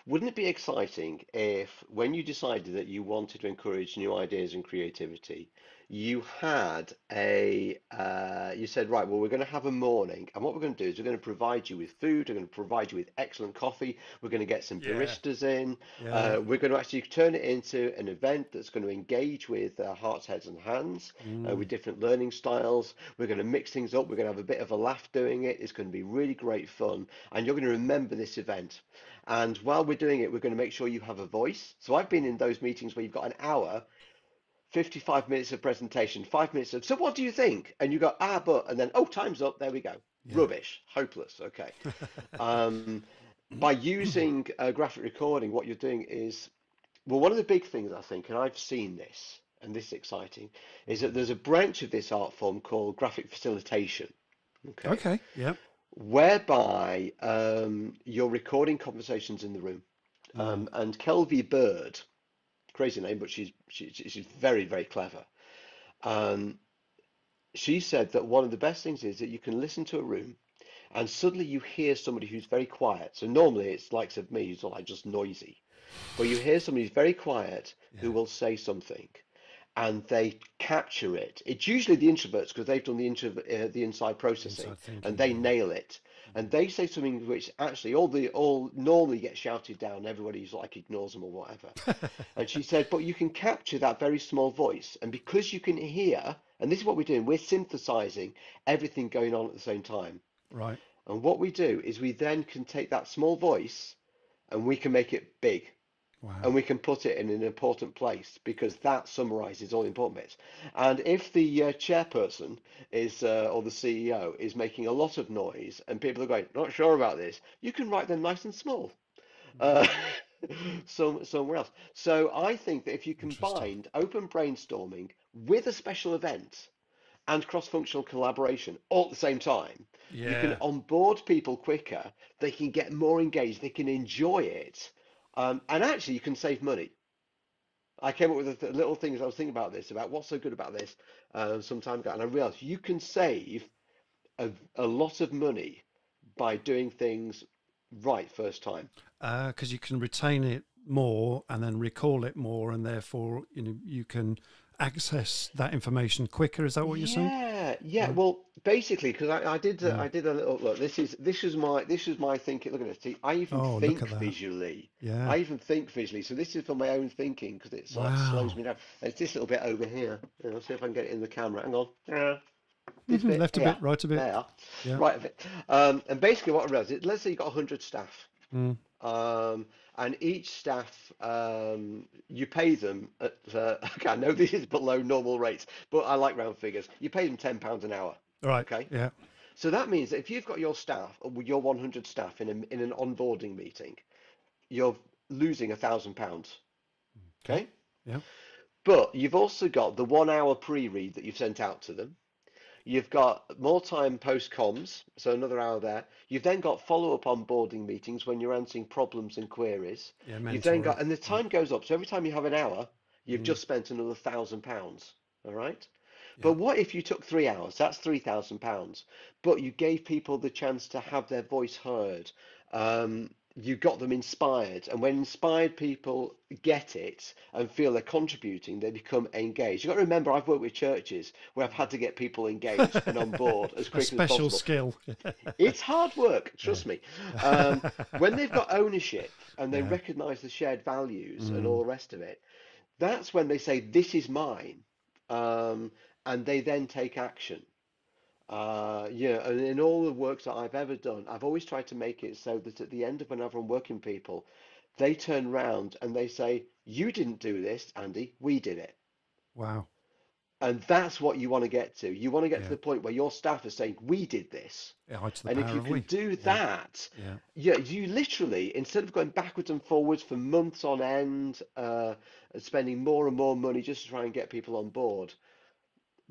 Wouldn't it be exciting if, when you decided that you wanted to encourage new ideas and creativity, you had a, uh, you said, right, well, we're going to have a morning, and what we're going to do is we're going to provide you with food, we're going to provide you with excellent coffee, we're going to get some Yeah. baristas in, Yeah. uh, we're going to actually turn it into an event that's going to engage with uh, hearts, heads, and hands uh, Mm, with different learning styles. We're going to mix things up. We're going to have a bit of a laugh doing it. It's going to be really great fun. And you're going to remember this event. And while we're doing it, we're going to make sure you have a voice. So I've been in those meetings where you've got an hour, 55 minutes of presentation, five minutes of, so what do you think? And you go, ah, but, and then, oh, time's up. There we go. yeah. Rubbish. Hopeless. Okay. [laughs] Um, by using uh, graphic recording, what you're doing is, well, one of the big things I think, and I've seen this, and this is exciting, is that there's a branch of this art form called graphic facilitation. Okay. okay. Yeah. Whereby um, you're recording conversations in the room. Mm, Um, and Kelvy Bird, crazy name, but she's she, she- she's very, very clever. Um, she said that one of the best things is that you can listen to a room and suddenly you hear somebody who's very quiet. So normally it's likes of me who's all like just noisy, but you hear somebody who's very quiet who will say something and they capture it. It's usually the introverts because they've done the intro, uh, the inside processing Inside and they Yeah. nail it. And they say something which actually all the all normally gets shouted down. Everybody's like ignores them or whatever. [laughs] And she said, but you can capture that very small voice. And because you can hear, and this is what we're doing, we're synthesizing everything going on at the same time. right. And what we do is we then can take that small voice and we can make it big Wow. and we can put it in an important place because that summarizes all the important bits. And if the uh, chairperson is uh, or the CEO is making a lot of noise and people are going, not sure about this, you can write them nice and small. Uh, [laughs] some, somewhere else. So I think that if you combined open brainstorming with a special event and cross-functional collaboration all at the same time, you can onboard people quicker, they can get more engaged, they can enjoy it, um, and actually you can save money. I came up with a th- little things I was thinking about this, about what's so good about this uh, some time ago, and I realized you can save a, a lot of money by doing things right first time. because you can retain it more and then recall it more, and therefore you know you can access that information quicker. Is that what you're saying? Yeah, yeah. Yeah. Well, basically, because I, I did, uh, Yeah. I did a little look. This is this is my this is my thinking. Look at this. See, I even Oh, think visually. Yeah. I even think visually. So this is for my own thinking because it sort of slows me down. And it's this little bit over here. You know, see if I can get it in the camera. Hang on. Yeah. This Mhm, bit Left a here. bit, right a bit. There. Yeah. Right a bit. Um, and basically what I realized is, let's say you've got 100 staff. Mm. Um, and each staff, um, you pay them at, uh, [laughs] okay, I know this is below normal rates, but I like round figures. You pay them £10 an hour. Right. Okay. Yeah. So that means that if you've got your staff, your 100 staff in a, in an onboarding meeting, you're losing a thousand pounds. Okay. Yeah. But you've also got the one hour pre-read that you've sent out to them. You've got more time post comms, so another hour there. You've then got follow-up onboarding meetings when you're answering problems and queries. Yeah. You've then got, and the time goes up. So every time you have an hour, you've Mm. just spent another thousand pounds. All right. Yeah. But what if you took three hours? That's three thousand pounds. But you gave people the chance to have their voice heard. Um, you got them inspired, and when inspired people get it and feel they're contributing, they become engaged. You've got to remember, I've worked with churches where I've had to get people engaged and on board as [laughs] a quickly as special possible. skill. [laughs] It's hard work, trust me. Um, when they've got [laughs] ownership and they Yeah. recognize the shared values and Mm. all the rest of it, that's when they say, This is mine. Um, and they then take action. Uh, know, and in all the works that I've ever done, I've always tried to make it so that at the end of whenever I'm working with people, they turn round and they say, You didn't do this, Andy, we did it. wow. And that's what you want to get to. You want to get to the point where your staff are saying, "We did this." Yeah, the And if you can we. do Yeah. that, Yeah. yeah, you literally, instead of going backwards and forwards for months on end, uh, and spending more and more money just to try and get people on board,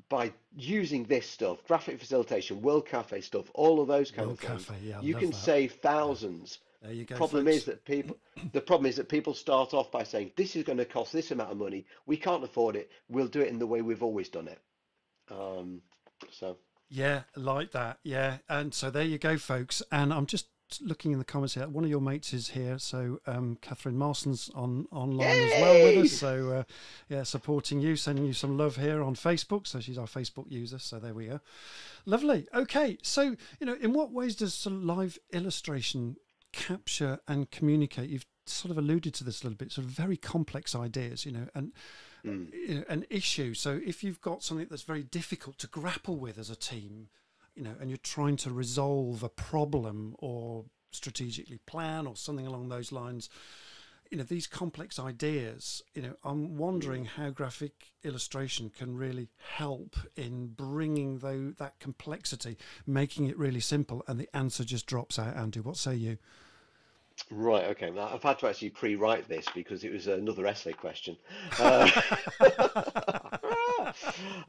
by using this stuff, graphic facilitation, World Cafe stuff, all of those kind World of things, Cafe. Yeah, you can that. save thousands. There you go, Problem folks. is that people, the problem is that people start off by saying, "This is going to cost this amount of money. We can't afford it. We'll do it in the way we've always done it." Um, so. Yeah, like that. Yeah. And so there you go, folks. And I'm just looking in the comments here. One of your mates is here. So um, Catherine Marston's on online as well with us. So uh, yeah, supporting you, sending you some love here on Facebook. So she's our Facebook user. So there we go. Lovely. Okay. So, you know, in what ways does sort of live illustration capture and communicate? You've sort of alluded to this a little bit, sort of very complex ideas, you know, and Mm. you know, an issue. So if you've got something that's very difficult to grapple with as a team, you know, and you're trying to resolve a problem or strategically plan or something along those lines, you know, these complex ideas, you know, I'm wondering how graphic illustration can really help in bringing though that complexity, making it really simple, and the answer just drops out. Andy, what say you? Right, okay. Now, I've had to actually pre-write this because it was another essay question. [laughs] Uh, [laughs]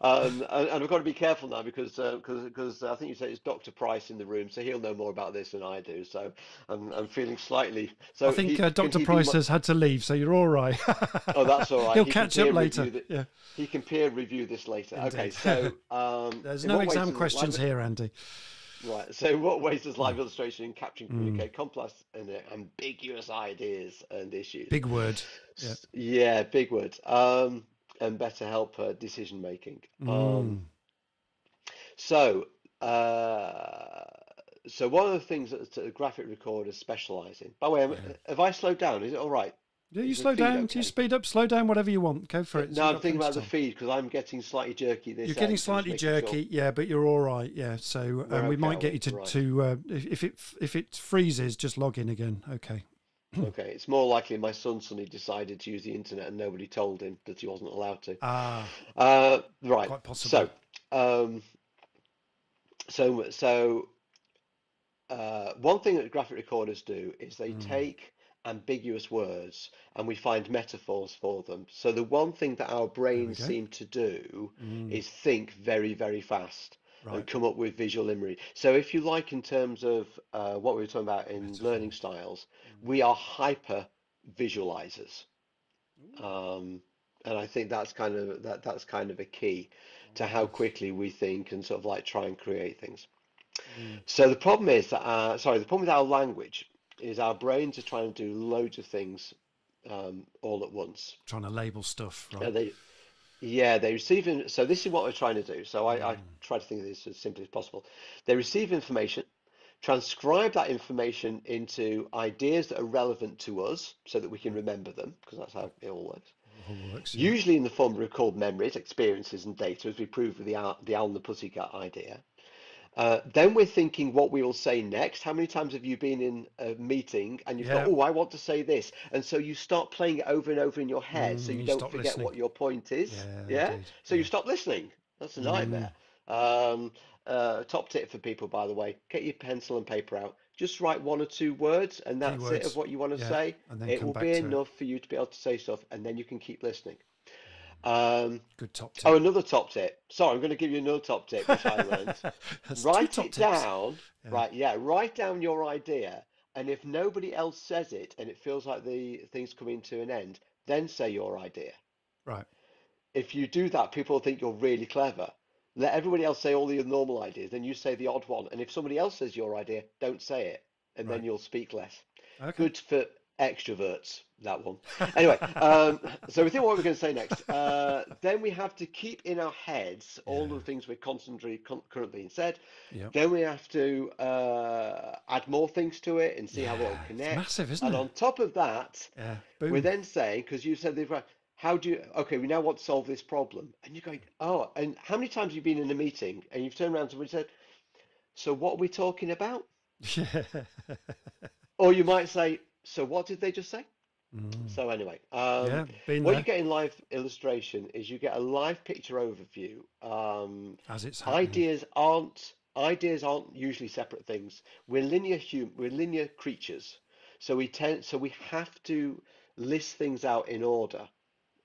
um, and, and I've got to be careful now because uh, because because I think you said it's Dr. Price in the room, so he'll know more about this than I do. So I'm I'm feeling slightly. So I think he, uh, Dr. Price my- has had to leave, so you're all right. [laughs] Oh, that's all right. He'll He catch up later. the- Yeah. He can peer review this later. Okay, so um, There's no exam questions here, Andy. Right. So, what ways does live illustration and capture and Mm. communicate complex and uh, ambiguous ideas and issues? Big word. Yeah. Yeah, big word. Um, and better help uh, decision making. Um, Mm. so, uh, so one of the things that the graphic recorders specialize in. By the way, Yeah. have I slowed down? Is it all right? Yeah, you Is slow down, okay? you speed up, slow down, whatever you want. Go for it. No, You've I'm thinking about the feed because I'm getting slightly jerky this You're getting slightly making sure- jerky, yeah, but you're all right, yeah. So um, we okay, might get you to Right. to uh, if, if it if it freezes, just log in again. Okay. [clears throat] Okay, it's more likely my son suddenly decided to use the internet and nobody told him that he wasn't allowed to. Ah, Uh, right. quite possible. So, um, so, so, uh, one thing that graphic recorders do is they Mm. take ambiguous words and we find metaphors for them. So the one thing that our brains seem to do Mm, is think very, very fast and come up with visual imagery. So if you like, in terms of uh, what we were talking about in learning styles, Mm. we are hyper visualizers. Um, and I think that's kind of that that's kind of a key to how quickly we think and sort of like try and create things. Mm. So the problem is that our, sorry, the problem with our language is our brains are trying to do loads of things um, all at once. Trying to label stuff, right? they, yeah, they receive in, so this is what we're trying to do. So I, I Mm. try to think of this as simply as possible. They receive information, transcribe that information into ideas that are relevant to us so that we can remember them, because that's how it all works. It all works. yeah. Usually in the form of recalled memories, experiences, and data, as we proved with the the owl and the pussycat idea. Uh, then we're thinking what we will say next. How many times have you been in a meeting and you Yeah. thought, oh, I want to say this? And so you start playing it over and over in your head so Mm, you you don't forget listening. what your point is. Yeah, Yeah? So you stop listening. That's a Mm. nightmare. Um, uh, top tip for people, by the way, get your pencil and paper out. Just write one or two words, and that's it of what you want to Yeah, say. and then It will be to it. enough for you to be able to say stuff, and then you can keep listening. Um, Good top tip. oh, another top tip. Sorry, I'm going to give you another top tip, which I [laughs] learned. Write it tips. down. Yeah. Right, yeah, write down your idea, and if nobody else says it and it feels like the thing's coming to an end, then say your idea. Right. If you do that, people think you're really clever. Let everybody else say all the normal ideas, then you say the odd one. And if somebody else says your idea, don't say it, and then you'll speak less. Okay. Good for extroverts, that one. Anyway, um, so we think what we're going to say next. Uh, then we have to keep in our heads all Yeah. the things we're constantly con currently being said. Yep. Then we have to uh, add more things to it and see how it all Yeah, connects. massive, isn't And it? on top of that, Yeah. we're then saying, because you said they've how do you, okay, we now want to solve this problem. And you're going, oh, and how many times have you been in a meeting and you've turned around to and said, so what are we talking about? [laughs] Yeah. Or you might say, so what did they just say? Mm. So anyway, um, been what you get in live illustration is you get a live picture overview. Um, as it's happening. ideas aren't ideas aren't usually separate things. We're linear hum we're linear creatures, so we tend so we have to list things out in order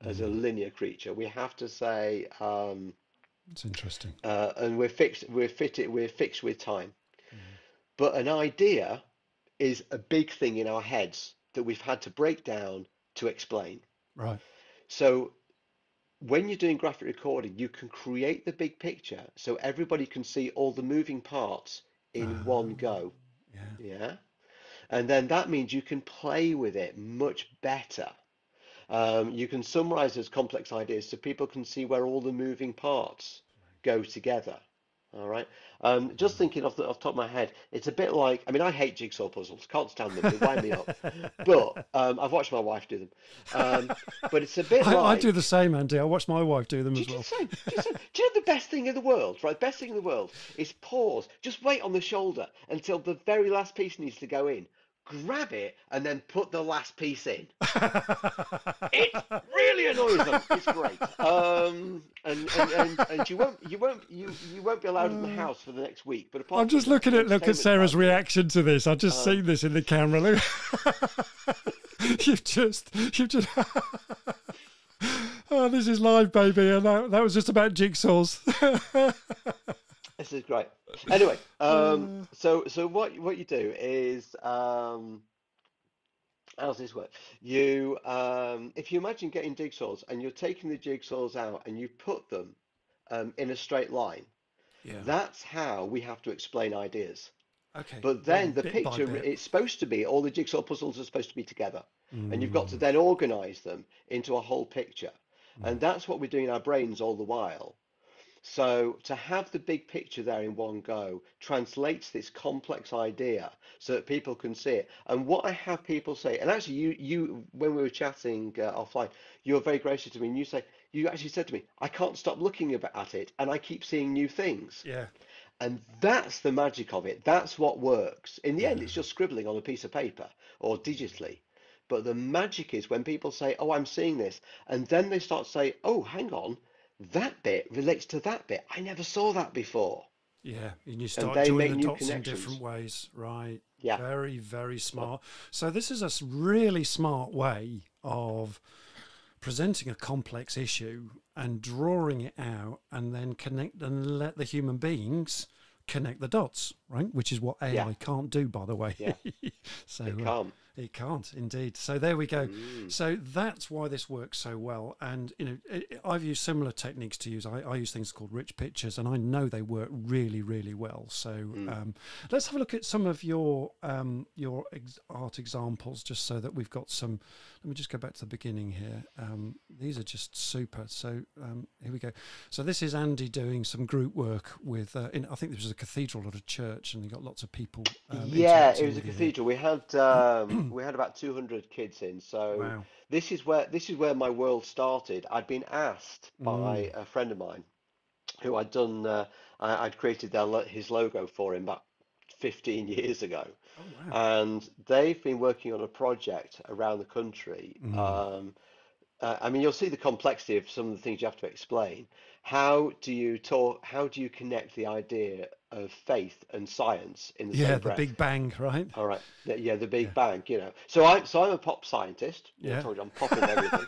as a Mm. linear creature. We have to say, um, It's interesting. uh, and we're fixed we're fitted we're fixed with time. Mm. But an idea is a big thing in our heads that we've had to break down to explain. Right. So when you're doing graphic recording, you can create the big picture so everybody can see all the moving parts in one Ah, go. yeah. Yeah. And then that means you can play with it much better. Um, you can summarize those complex ideas so people can see where all the moving parts go together. All right. Um, just thinking off the off the top of my head, it's a bit like, I mean, I hate jigsaw puzzles, can't stand them, they wind me up. [laughs] But um, I've watched my wife do them. Um, but it's a bit I, I do the same, Andy. I watch my wife do them do as well. say, say, do you know the best thing in the world, right? Best thing in the world is pause. Just wait on the shoulder until the very last piece needs to go in. Grab it and then put the last piece in. [laughs] It really annoys them. It's great. Um, and, and, and, and you won't you won't you you won't be allowed in the house for the next week. But apart I'm just looking at look at Sarah's reaction to this. I've just Um, seen this in the camera. [laughs] You've just you've just [laughs] Oh, this is live, baby, and that, that was just about jigsaws. This is great. Anyway, um, [laughs] so so what what you do is um, how does this work? You um, if you imagine getting jigsaws and you're taking the jigsaws out and you put them um, in a straight line, yeah. that's how we have to explain ideas. Okay. But then the picture, it's supposed to be all the jigsaw puzzles are supposed to be together, and you've got to Mm, then organize them into a whole picture. mm. And that's what we're doing in our brains all the while. So to have the big picture there in one go translates this complex idea so that people can see it. And what I have people say, and actually you you when we were chatting uh, offline, you were very gracious to me, and you say you actually said to me, I can't stop looking at it, and I keep seeing new things. Yeah. And that's the magic of it. That's what works. In the end, it's just scribbling on a piece of paper or digitally. But the magic is when people say, Oh, I'm seeing this. And then they start to say, Oh, hang on, that bit relates to that bit. I never saw that before. Yeah, and you start they joining the dots in different ways, right? Yeah. Very, very smart. So this is a really smart way of presenting a complex issue and drawing it out, and then connect and let the human beings connect the dots, right? Which is what AI yeah, can't do, by the way. yeah, [laughs] so it uh, can't. It can't indeed. So there we go. Mm, So that's why this works so well. And you know, i i I've used similar techniques to use. I, I use things called rich pictures, and I know they work really, really well. So mm. um, let's have a look at some of your um, your ex- art examples, just so that we've got some. Let me just go back to the beginning here. Um, these are just super. So um, here we go. So this is Andy doing some group work with. Uh, in, I think this was a cathedral or a church, and he got lots of people um, Yeah, it was a with you here. cathedral. We had [clears throat] um, we had about 200 kids in. So Wow. this is where this is where my world started. I'd been asked by Mm. a friend of mine who I'd done, uh, I, I'd created their, his logo for him about 15 [laughs] years ago. Oh wow. And they've been working on a project around the country. Mm. Um, uh, I mean, you'll see the complexity of some of the things you have to explain. How do you talk, how do you connect the idea of faith and science in the Yeah, same the? Big Bang, right? All right. Yeah, yeah, the Big Yeah. Bang, you know. So I so I'm a pop scientist. Know, I Yeah. told you I'm [laughs] popping everything.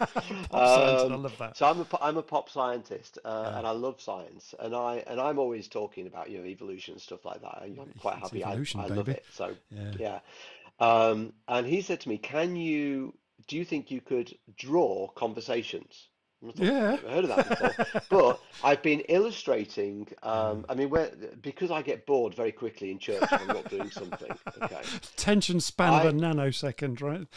Pop science, and I Um, love that. so I'm a I'm a pop scientist, uh, Yeah. and I love science, and I and I'm always talking about you know evolution and stuff like that. and I'm quite It's happy. I evolution, I love baby. it. So Yeah. yeah. Um, and he said to me, "Can you do you think you could draw conversations?" I Yeah. never heard of that before. [laughs] But I've been illustrating. Um, I mean, where because I get bored very quickly in church if I'm not doing something. Okay. [laughs] Attention span of a nanosecond, right?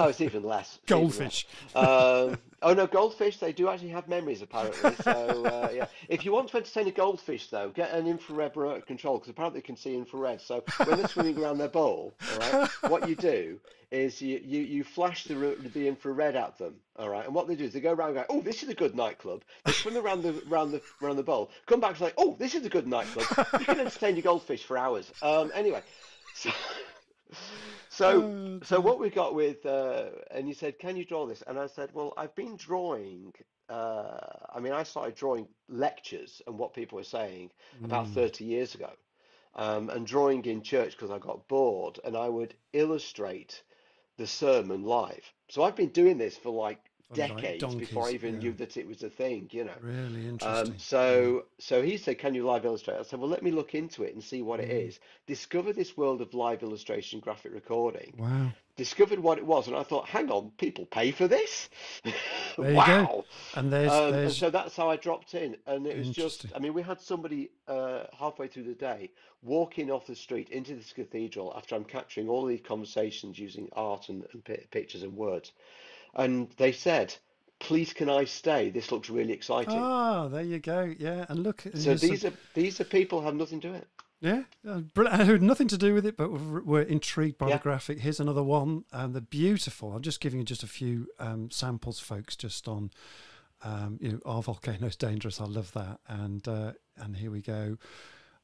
oh, it's [laughs] even less. It's even less. Goldfish. Um, oh no, goldfish. They do actually have memories apparently. So uh, yeah, if you want to entertain a goldfish though, get an infrared remote control because apparently they can see infrared. So when they're swimming around their bowl, all right, what you do is you you, you flash the the infrared at them, all right, and what they do is they go around going, oh, this is a good nightclub. They swim around the around the around the bowl, come back and say, oh, this is a good nightclub. You can entertain your goldfish for hours. Um, anyway, so. [laughs] [laughs] So, Oh, so what we got with, uh, and you said, "Can you draw this?" And I said, "Well, I've been drawing. Uh, I mean, I started drawing lectures and what people were saying about Mm, 30 years ago, um, and drawing in church because I got bored, and I would illustrate the sermon live. So I've been doing this for like for like decades before I even Yeah. knew that it was a thing, you know." Really Um, interesting. Yeah. so so he said, "Can you live illustrate?" I said, "Well, let me look into it and see what it Mm, is." Discover this world of live illustration, graphic recording. wow. Discovered what it was, and I thought, "Hang on, people pay for this? [laughs] There you go. Wow!" And there's Um, and so that's how I dropped in, and it was just. I mean, we had somebody uh, halfway through the day walking off the street into this cathedral after I'm capturing all these conversations using art and, and pictures and words, and they said, "Please, can I stay? This looks really exciting." Ah, there you go. Yeah, and look, So some, these are these are people who have nothing to do it. yeah, uh, who had nothing to do with it, but were, were intrigued by the graphic. Here's another one, and the beautiful. I'm just giving you just a few um, samples, folks, just on, um, you know, our volcano's [laughs] dangerous. I love that, and uh, and here we go.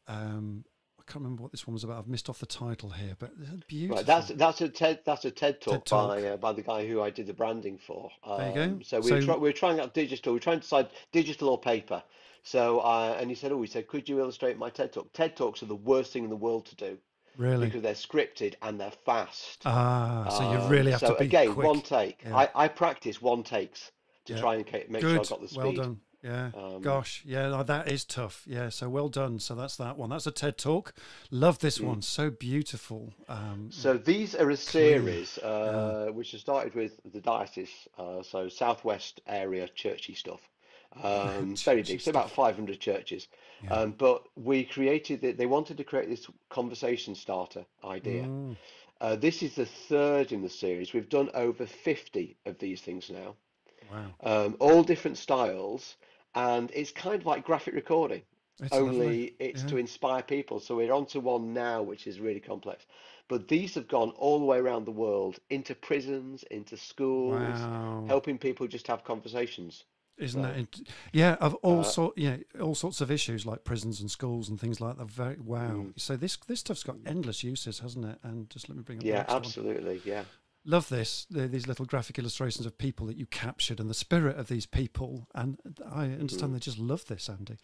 Um, can't remember what this one was about. I've missed off the title here, but beautiful. Right, that's that's a TED that's a TED TED talk by uh, by the guy who I did the branding for. There you go. Um, so we were So try, we were trying out digital. We are trying to decide digital or paper. So uh, and he said, oh, he said, could you illustrate my TED talk? TED talks are the worst thing in the world to do really, because they're scripted and they're fast. ah, so you Um, really have so to be again, one take. Yeah. I I practice one takes to try and make sure I Good. got the speed. Well done. Yeah. Um, Gosh. Yeah. That is tough. Yeah. So well done. So that's that one. That's a TED talk. Love this mm. one. So beautiful. Um, So these are a series Yeah. uh, which has started with the diocese, uh, so southwest area churchy stuff. Um, [laughs] very Churchy big, so about 500 churches. Yeah. Um, but we created they wanted to create this conversation starter idea. Mm, Uh, this is the third in the series. We've done over 50 of these things now, wow. um, all different styles, and it's kind of like graphic recording It's lovely. only it's Yeah. to inspire people. So we're on to one now, which is really complex. But these have gone all the way around the world into prisons, into schools, Wow. helping people just have conversations. Isn't that? So, int- Yeah. Of all uh, sort. Yeah. All sorts of issues like prisons and schools and things like that. Very. Wow. mm, So this this stuff's got endless uses, hasn't it? And just let me bring up the yeah, next one. absolutely. Yeah. Love this. the- These little graphic illustrations of people that you captured and the spirit of these people. And I understand hmm they just love this, Andy.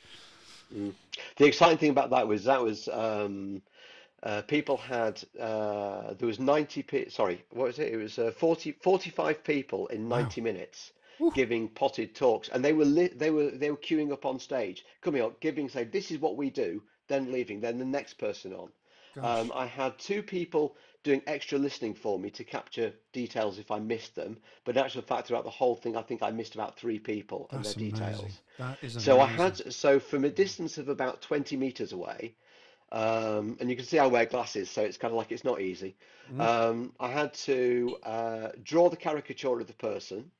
Mm. The exciting thing about that was that was um, uh, people had uh, there was 90 pe sorry what was it it was uh, 40 45 people in Wow. 90 minutes Woo. giving potted talks and they were li they were they were queuing up on stage coming up giving say this is what we do then leaving then the next person on um, I had two people doing extra listening for me to capture details if I missed them but in actual fact throughout the whole thing I think I missed about three people and their amazing. details That is so I had, so from a distance of about 20 meters away, um, and you can see I wear glasses, so it's kind of like it's not easy. Mm. Um, I had to uh, draw the caricature of the person,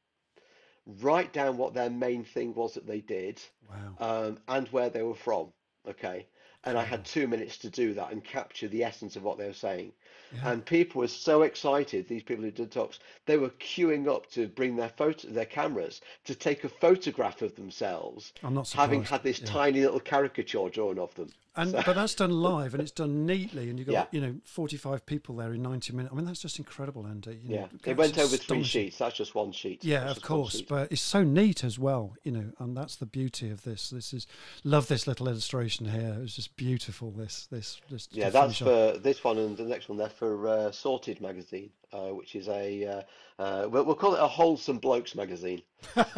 write down what their main thing was that they did, Wow. um, and where they were from. Okay. And I had two minutes to do that and capture the essence of what they were saying. Yeah. And people were so excited, these people who did talks, they were queuing up to bring their photo, their cameras to take a photograph of themselves, I'm not having had this Yeah. tiny little caricature drawn of them. And So but that's done live and it's done neatly, and you've got yeah, you know 45 people there in 90 minutes. I mean, that's just incredible, Andy. You know, yeah. It went over three sheets. That's just one sheet. Yeah, That's of course, but it's so neat as well, you know, and that's the beauty of this. This is love this little illustration here. It's just beautiful. This this this Yeah, that's for this one and the next one. They're for uh, Sorted magazine, uh, which is a uh, uh, we'll, we'll call it a wholesome blokes magazine.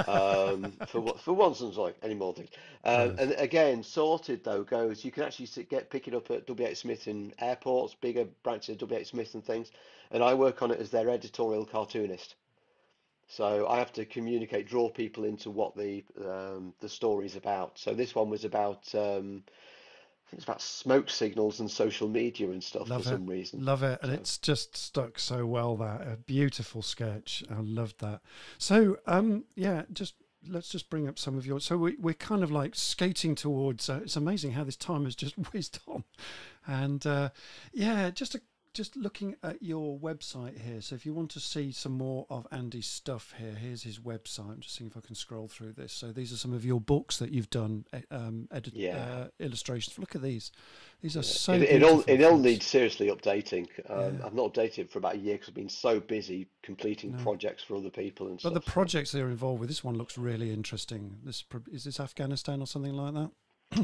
um, [laughs] for for once and like any more things. Um, Yes. and again, sorted though goes. You can actually sit, get pick it up at WH Smith in airports, bigger branches of WH Smith and things. And I work on it as their editorial cartoonist. So I have to communicate, draw people into what the um, the story's about. So this one was about um, think it's about smoke signals and social media and stuff for it, some reason. love it, and So it's just stuck so well. That a beautiful sketch. I loved that. So um yeah, just let's just bring up some of your. So we we're kind of like skating towards. Uh, it's amazing how this time has just [laughs] whizzed on, and uh, yeah, just a just looking at your website here. So if you want to see some more of Andy's stuff here, here's his website. I'm just seeing if I can scroll through this. So these are some of your books that you've done, eh, um, edit, Yeah. uh, illustrations. Look at these. These are so It, it all it all needs seriously updating. Um, Yeah. I've not updated for about a year because I've been so busy completing No. projects for other people and But the stuff. so- projects they're involved with, this one looks really interesting. This is this Afghanistan or something like that?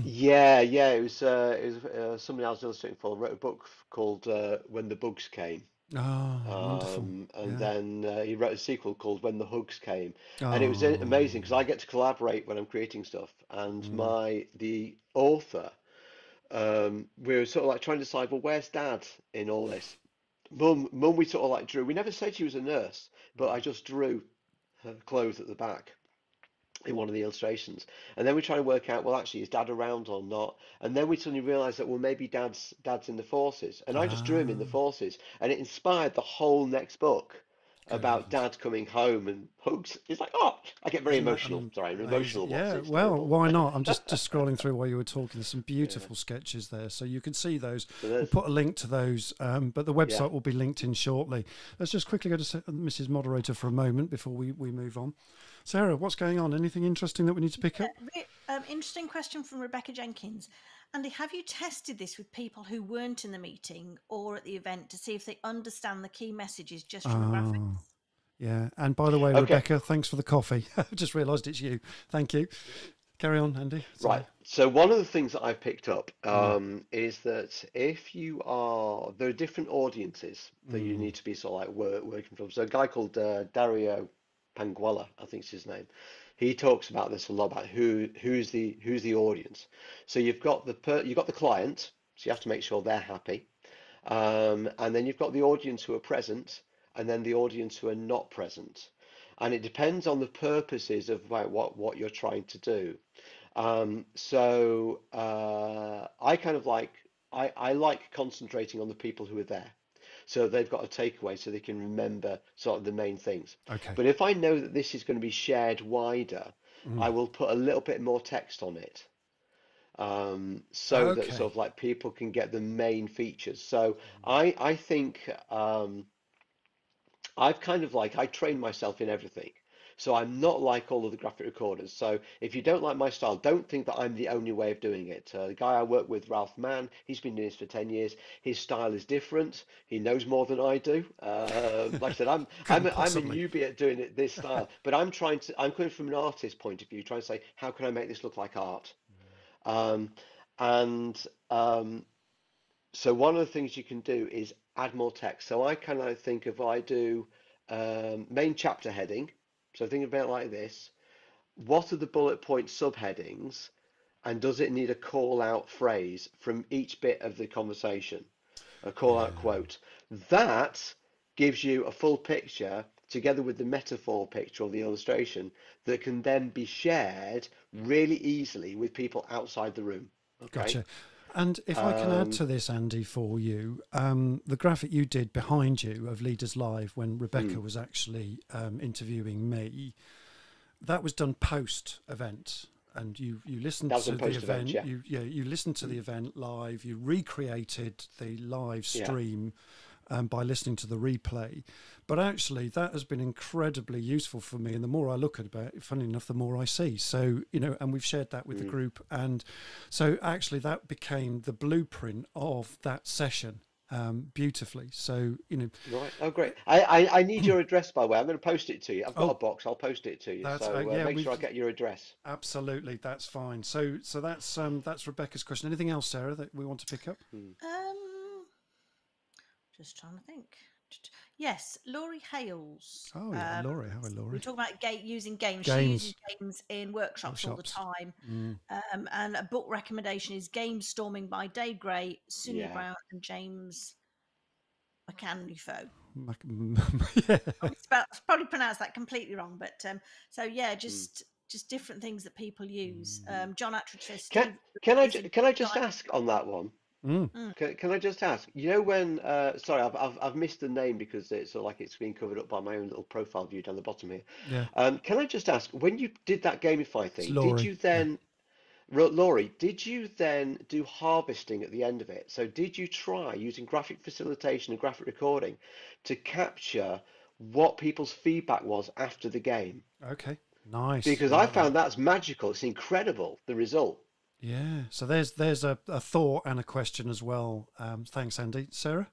Yeah, yeah, it was uh, it was uh, somebody I was illustrating for wrote a book called uh, When the Bugs Came. Ah, wonderful. Um, and Yeah. then uh, he wrote a sequel called When the Hugs Came. And it was Oh, amazing because I get to collaborate when I'm creating stuff. And Mm. my the author, um, we were sort of like trying to decide, well, where's Dad in all this? Mum, Mum, we sort of like drew. We never said she was a nurse, but I just drew her clothes at the back in one of the illustrations. And then we try to work out, well, actually, is Dad around or not? And then we suddenly realised that, well, maybe Dad's Dad's in the forces. And I just drew him in the Ah. forces, and it inspired the whole next book about Dad coming home and hugs. It's like, oh, I get very emotional. am- Sorry, I'm emotional. Yeah, it, it's well, why not? I'm just just [laughs] scrolling through while you were talking. There's some beautiful sketches there, so you can see those. So We'll put a link to those, um, but the website Yeah. will be linked in shortly. Let's just quickly go to Mrs. Moderator for a moment before we, we move on. Sarah, what's going on? Anything interesting that we need to pick up? Re- Um, interesting question from Rebecca Jenkins. Andy, have you tested this with people who weren't in the meeting or at the event to see if they understand the key messages just from the Oh, graphics? yeah. And by the way, Okay. Rebecca, thanks for the coffee. [laughs] I've just realised it's you. Thank you. Carry on, Andy. Sorry. Right. So one of the things that I've picked up Mm. um, is that if you are, there are different audiences that you Mm. need to be sort of like work, working from. So a guy called uh, Dario Paniagua, I think is his name. He talks about this a lot about who who's the who's the audience. So you've got the per, you've got the client, so you have to make sure they're happy, um, and then you've got the audience who are present, and then the audience who are not present, and it depends on the purposes of like, what what you're trying to do. Um, so uh, I kind of like I, I like concentrating on the people who are there. So they've got a takeaway so they can remember sort of the main things. Okay. But if I know that this is going to be shared wider, Mm. I will put a little bit more text on it. Um, so that sort of like people can get the main features. So I I think um, I've kind of like I train myself in everything. So I'm not like all of the graphic recorders. So if you don't like my style, don't think that I'm the only way of doing it. Uh, the guy I work with, Ralph Mann, he's been doing this for 10 years. His style is different. He knows more than I do. Uh, like I said, I'm [laughs] I'm a, I'm a newbie at doing it this style, but I'm trying to I'm coming from an artist point of view, trying to say how can I make this look like art? Um, and um, so one of the things you can do is add more text. So I kind of think if I do um, main chapter heading, so think about it like this. What are the bullet point subheadings, and does it need a call out phrase from each bit of the conversation? A call out quote. That gives you a full picture together with the metaphor picture or the illustration that can then be shared really easily with people outside the room. Okay. Gotcha. And if I can add Um, to this, Andy, for you, um, the graphic you did behind you of Leaders Live when Rebecca Hmm. was actually um, interviewing me, that was done post event. And you, you listened to the post-event, event, yeah. Hmm. you yeah you listened to the event live, you recreated the live Yeah. Stream um, by listening to the replay. But actually, that has been incredibly useful for me. And the more I look at it, funny enough, the more I see. So, you know, and we've shared that with Mm. the group. And so actually, that became the blueprint of that session um, beautifully. So, you know, Right. Oh, great. I, I, I need your address, by the way. I'm going to post it to you. I've got Oh. a box. I'll post it to you. That's- So uh, uh, yeah, make sure I get your address. absolutely, that's fine. So, so that's um, that's Rebecca's question. Anything else, Sarah, that we want to pick up? Um, just trying to think. Yes, Laurie Hales. Oh, yeah, um, Laurie. How are We Laurie? talk about ga- using games. Games. She uses games in workshops all the time. Mm. Um, and a book recommendation is Gamestorming by Dave Gray, Sunni Yeah. Brown, and James Macanufo. Mac- [laughs] yeah. It's about, I've probably pronounced that completely wrong, but um, so yeah, just just different things that people use. Um, John Attridge Can, can I, is ju- a can I just ask on that one? Mm. Can, can I just ask? You know when? Uh, sorry, I've, I've I've missed the name because it's sort of like it's been covered up by my own little profile view down the bottom here. Yeah. Um, can I just ask when you did that gamify thing? Did Laurie, you then? Ro- Laurie, did you then do harvesting at the end of it? So did you try using graphic facilitation and graphic recording to capture what people's feedback was after the game? Okay. Nice. Because I I that. found that's magical. It's incredible, the result. Yeah. So there's there's a, a thought and a question as well. Um, thanks, Andy. Sarah.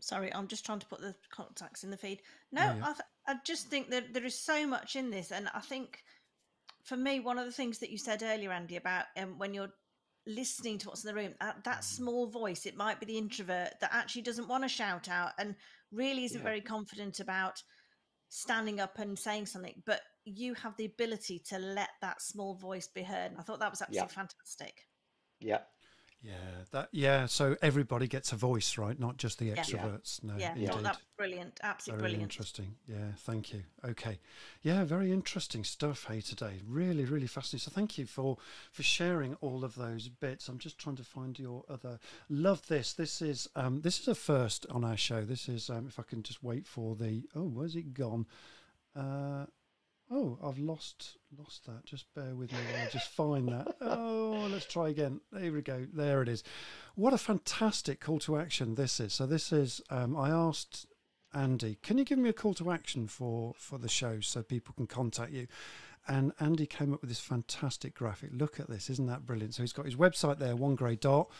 Sorry, I'm just trying to put the contacts in the feed. No, Yeah, yeah. I, th- I just think that there is so much in this, and I think for me, one of the things that you said earlier, Andy, about um, when you're listening to what's in the room, that, that Mm. small voice, it might be the introvert that actually doesn't want to shout out and really isn't Yeah. very confident about standing up and saying something, but you have the ability to let that small voice be heard. And I thought that was Yeah. absolutely fantastic. Yeah. Yeah. That. Yeah. So everybody gets a voice, right? Not just the Yeah. extroverts. No. Yeah, Indeed. thought that was brilliant, absolutely Very brilliant. interesting. Yeah, thank you. Okay. Yeah, very interesting stuff hey today. Really, really fascinating. So thank you for for sharing all of those bits. I'm just trying to find your other love this. This is um this is a first on our show. This is um if I can just wait for the oh, where's it gone? Uh Oh, I've lost lost that. Just bear with me while I just find that. [laughs] Oh, let's try again. There we go. There it is. What a fantastic call to action this is. So this is um, I asked Andy, can you give me a call to action for for the show so people can contact you? And Andy came up with this fantastic graphic. Look at this, isn't that brilliant? So he's got his website there, One Gray Dot.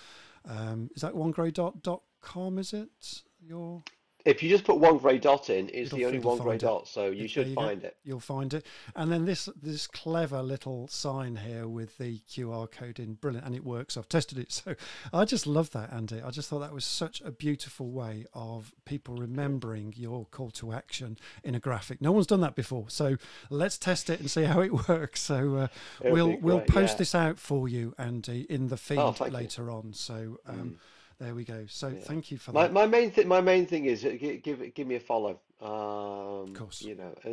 Um, is that One Gray Dot dot com? Is it your? If you just put One Gray Dot in, it's It'll- the only one grey it. dot, so you should you go. find it. You'll find it. And then this this clever little sign here with the QR code in, brilliant, and it works. I've tested it, [laughs] so I just love that, Andy. I just thought that was such a beautiful way of people remembering your call to action in a graphic. No one's done that before, so let's test it and see how it [laughs] works. So uh, we'll be we'll post yeah. this out for you, Andy, in the feed Oh, thank you. later on. So um, there we go. So Yeah. thank you for My that. my main thing my main thing is uh, gi- give give me a follow. Um, course. you know, uh,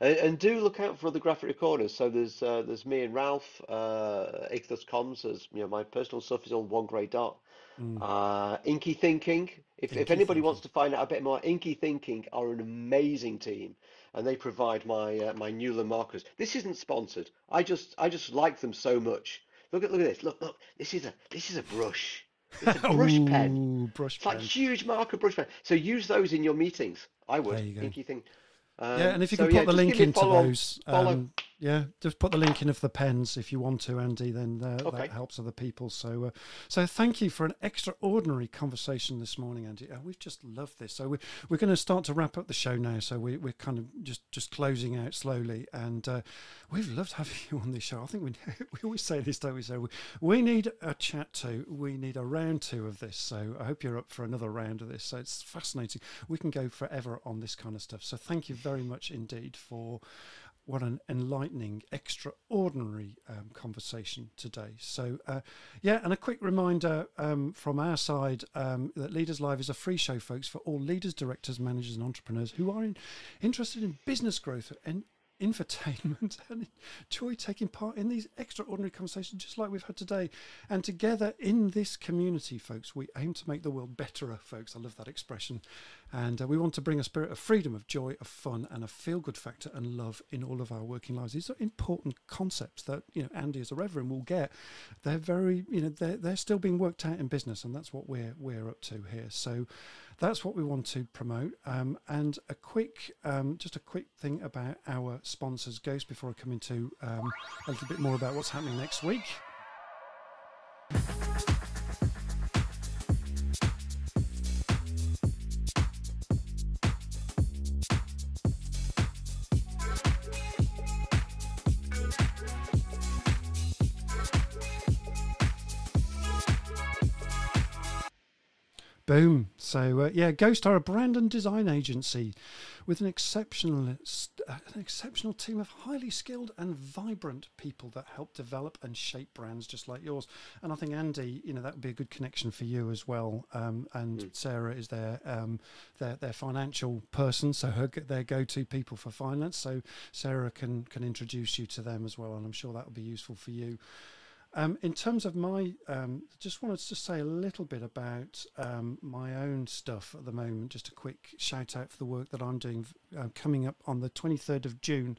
and, and do look out for other graphic recorders. So there's uh, there's me and Ralph, uh, Ichthus Comms. There's you know my personal stuff is on One Gray Dot. Mm. Uh, Inky Thinking. If if Inky anybody wants to find out a bit more, Inky Thinking are an amazing team, and they provide my uh, my Neuland markers. This isn't sponsored. I just I just like them so much. Look at look at this. Look look. This is a this is a brush. It's a [laughs] brush pen. Ooh, brush It's like huge marker brush pen. So use those in your meetings. I would. There you go. Inky thing. yeah, Um, and if you so can put yeah, the link into follow those, follow. um, yeah, just put the link in of the pens if you want to, Andy. Then uh, Okay. that helps other people. So, uh, so thank you for an extraordinary conversation this morning, Andy. Uh, we've just loved this. So we, we're going to start to wrap up the show now. So we, we're kind of just just closing out slowly, and uh, we've loved having [laughs] you on this show. I think we [laughs] we always say this, don't we? So we, we need a chat two. We need a round two of this. So I hope you're up for another round of this. So it's fascinating. We can go forever on this kind of stuff. So thank you very much indeed for what an enlightening, extraordinary um, conversation today. So, uh, yeah, and a quick reminder um, from our side um, that Leaders Live is a free show, folks, for all leaders, directors, managers, and entrepreneurs who are in, interested in business growth and infotainment [laughs] and enjoy taking part in these extraordinary conversations just like we've had today. And together in this community, folks, we aim to make the world betterer, folks. I love that expression. And uh, we want to bring a spirit of freedom, of joy, of fun, and a feel good factor and love in all of our working lives. These are important concepts that, you know, Andy as a reverend will get. They're very, you know, they're, they're still being worked out in business, and that's what we're, we're up to here. So that's what we want to promote. Um, and a quick, um, just a quick thing about our sponsors, Ghost, before I come into um, a little bit more about what's happening next week. Boom. So uh, yeah, Ghost are a brand and design agency with an exceptional, uh, an exceptional team of highly skilled and vibrant people that help develop and shape brands just like yours. And I think Andy, you know, that would be a good connection for you as well. Um, and Sarah is their um, their their financial person, so her their go to people for finance. So Sarah can can introduce you to them as well, and I'm sure that will be useful for you. Um, in terms of my, um, just wanted to say a little bit about um, my own stuff at the moment. Just a quick shout out for the work that I'm doing uh, coming up on the 23rd of June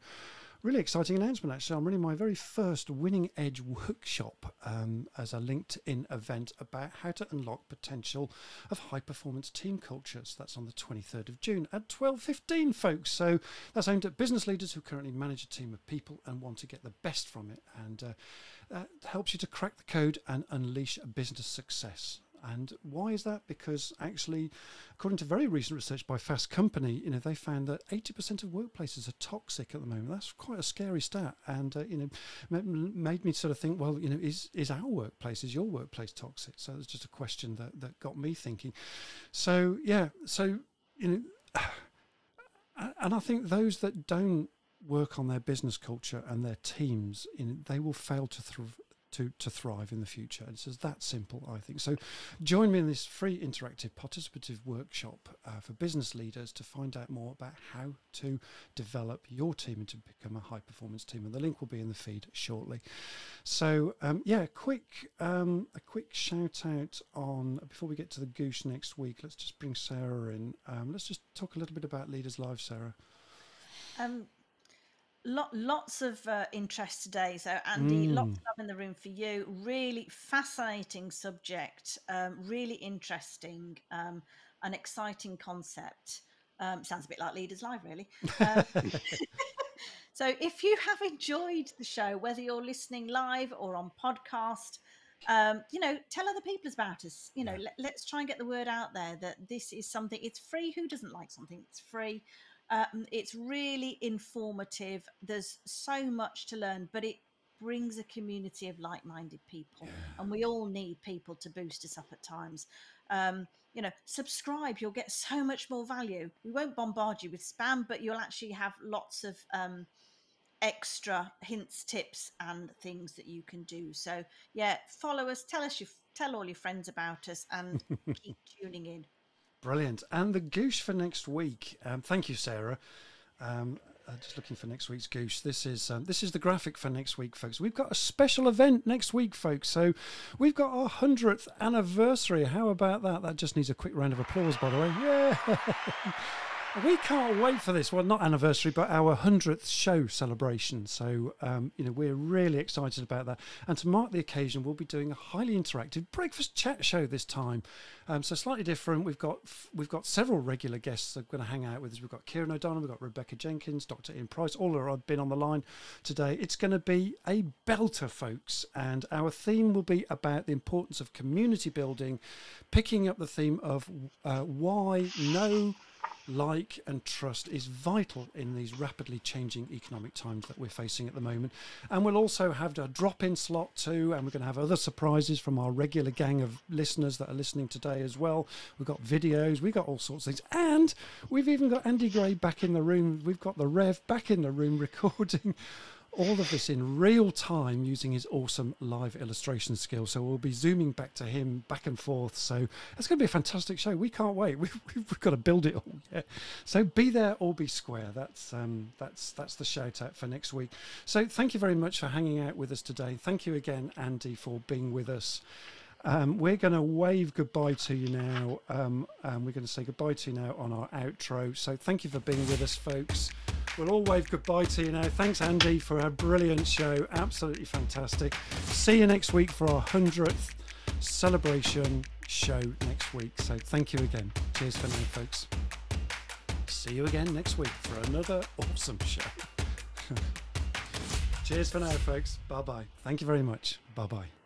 really exciting announcement, actually. I'm running my very first Winning Edge workshop um, as a LinkedIn event about how to unlock potential of high performance team cultures. That's on the 23rd of June at 12.15, folks. So that's aimed at business leaders who currently manage a team of people and want to get the best from it. And uh, that helps you to crack the code and unleash business success. And why is that? Because actually, according to very recent research by Fast Company, you know they found that 80% of workplaces are toxic at the moment. That's quite a scary stat, and uh, you know made me sort of think, well, you know, is is our workplace, is your workplace toxic? So it's just a question that that got me thinking. So yeah, so you know, [sighs] and I think those that don't work on their business culture and their teams, know, they will fail to thrive to, to thrive in the future. It's just that simple, I think. So join me in this free interactive participative workshop uh, for business leaders to find out more about how to develop your team and to become a high performance team. And the link will be in the feed shortly. So um, yeah, quick um, a quick shout out on before we get to the goose next week. Let's just bring Sarah in. Um, let's just talk a little bit about Leaders Live, Sarah. Um, lot, lots of uh, interest today. So, Andy, mm. lots of love in the room for you. Really fascinating subject, um, really interesting, um, an exciting concept. Um, sounds a bit like Leaders Live, really. Um, [laughs] so, if you have enjoyed the show, whether you're listening live or on podcast, um, you know, tell other people about us. You know, yeah. let, us try and get the word out there that this is something. It's free. Who doesn't like something that's free? Um, it's really informative. There's so much to learn, but it brings a community of like-minded people, yeah. and we all need people to boost us up at times. Um, you know, subscribe. You'll get so much more value. We won't bombard you with spam, but you'll actually have lots of um, extra hints, tips, and things that you can do. So, yeah, follow us. Tell us you tell all your friends about us, and [laughs] keep tuning in. Brilliant. And the goose for next week. Um, thank you, Sarah. Um, uh, just looking for next week's goose. This is um, this is the graphic for next week, folks. We've got a special event next week, folks. So we've got our hundredth anniversary. How about that? That just needs a quick round of applause, by the way. Yeah. [laughs] We can't wait for this. Well, not anniversary, but our 100th show celebration. So, um, you know, we're really excited about that. And to mark the occasion, we'll be doing a highly interactive breakfast chat show this time. Um, so slightly different. We've got we've got several regular guests that are going to hang out with us. We've got Kieran O'Donnell, we've got Rebecca Jenkins, Dr. Ian Price. All have been on the line today. It's going to be a belter, folks. And our theme will be about the importance of community building, picking up the theme of uh, why know like and trust is vital in these rapidly changing economic times that we're facing at the moment. And we'll also have a drop in slot too, and we're going to have other surprises from our regular gang of listeners that are listening today as well. We've got videos, we've got all sorts of things, and we've even got Andy Gray back in the room. We've got the Rev back in the room [laughs] recording all of this in real time using his awesome live illustration skills. So we'll be zooming back to him back and forth. So it's going to be a fantastic show. We can't wait. [laughs] We've, we've got to build it all. Yeah. So be there or be square. That's um, that's that's the shout out for next week. So thank you very much for hanging out with us today. Thank you again, Andy, for being with us. Um, we're going to wave goodbye to you now. Um, and we're going to say goodbye to you now on our outro. So thank you for being with us, folks. We'll all wave goodbye to you now. Thanks, Andy, for a brilliant show. Absolutely fantastic. See you next week for our 100th celebration show next week. So thank you again. Cheers for now, folks. See you again next week for another awesome show. [laughs] Cheers for now, folks. Bye bye. Thank you very much. Bye bye.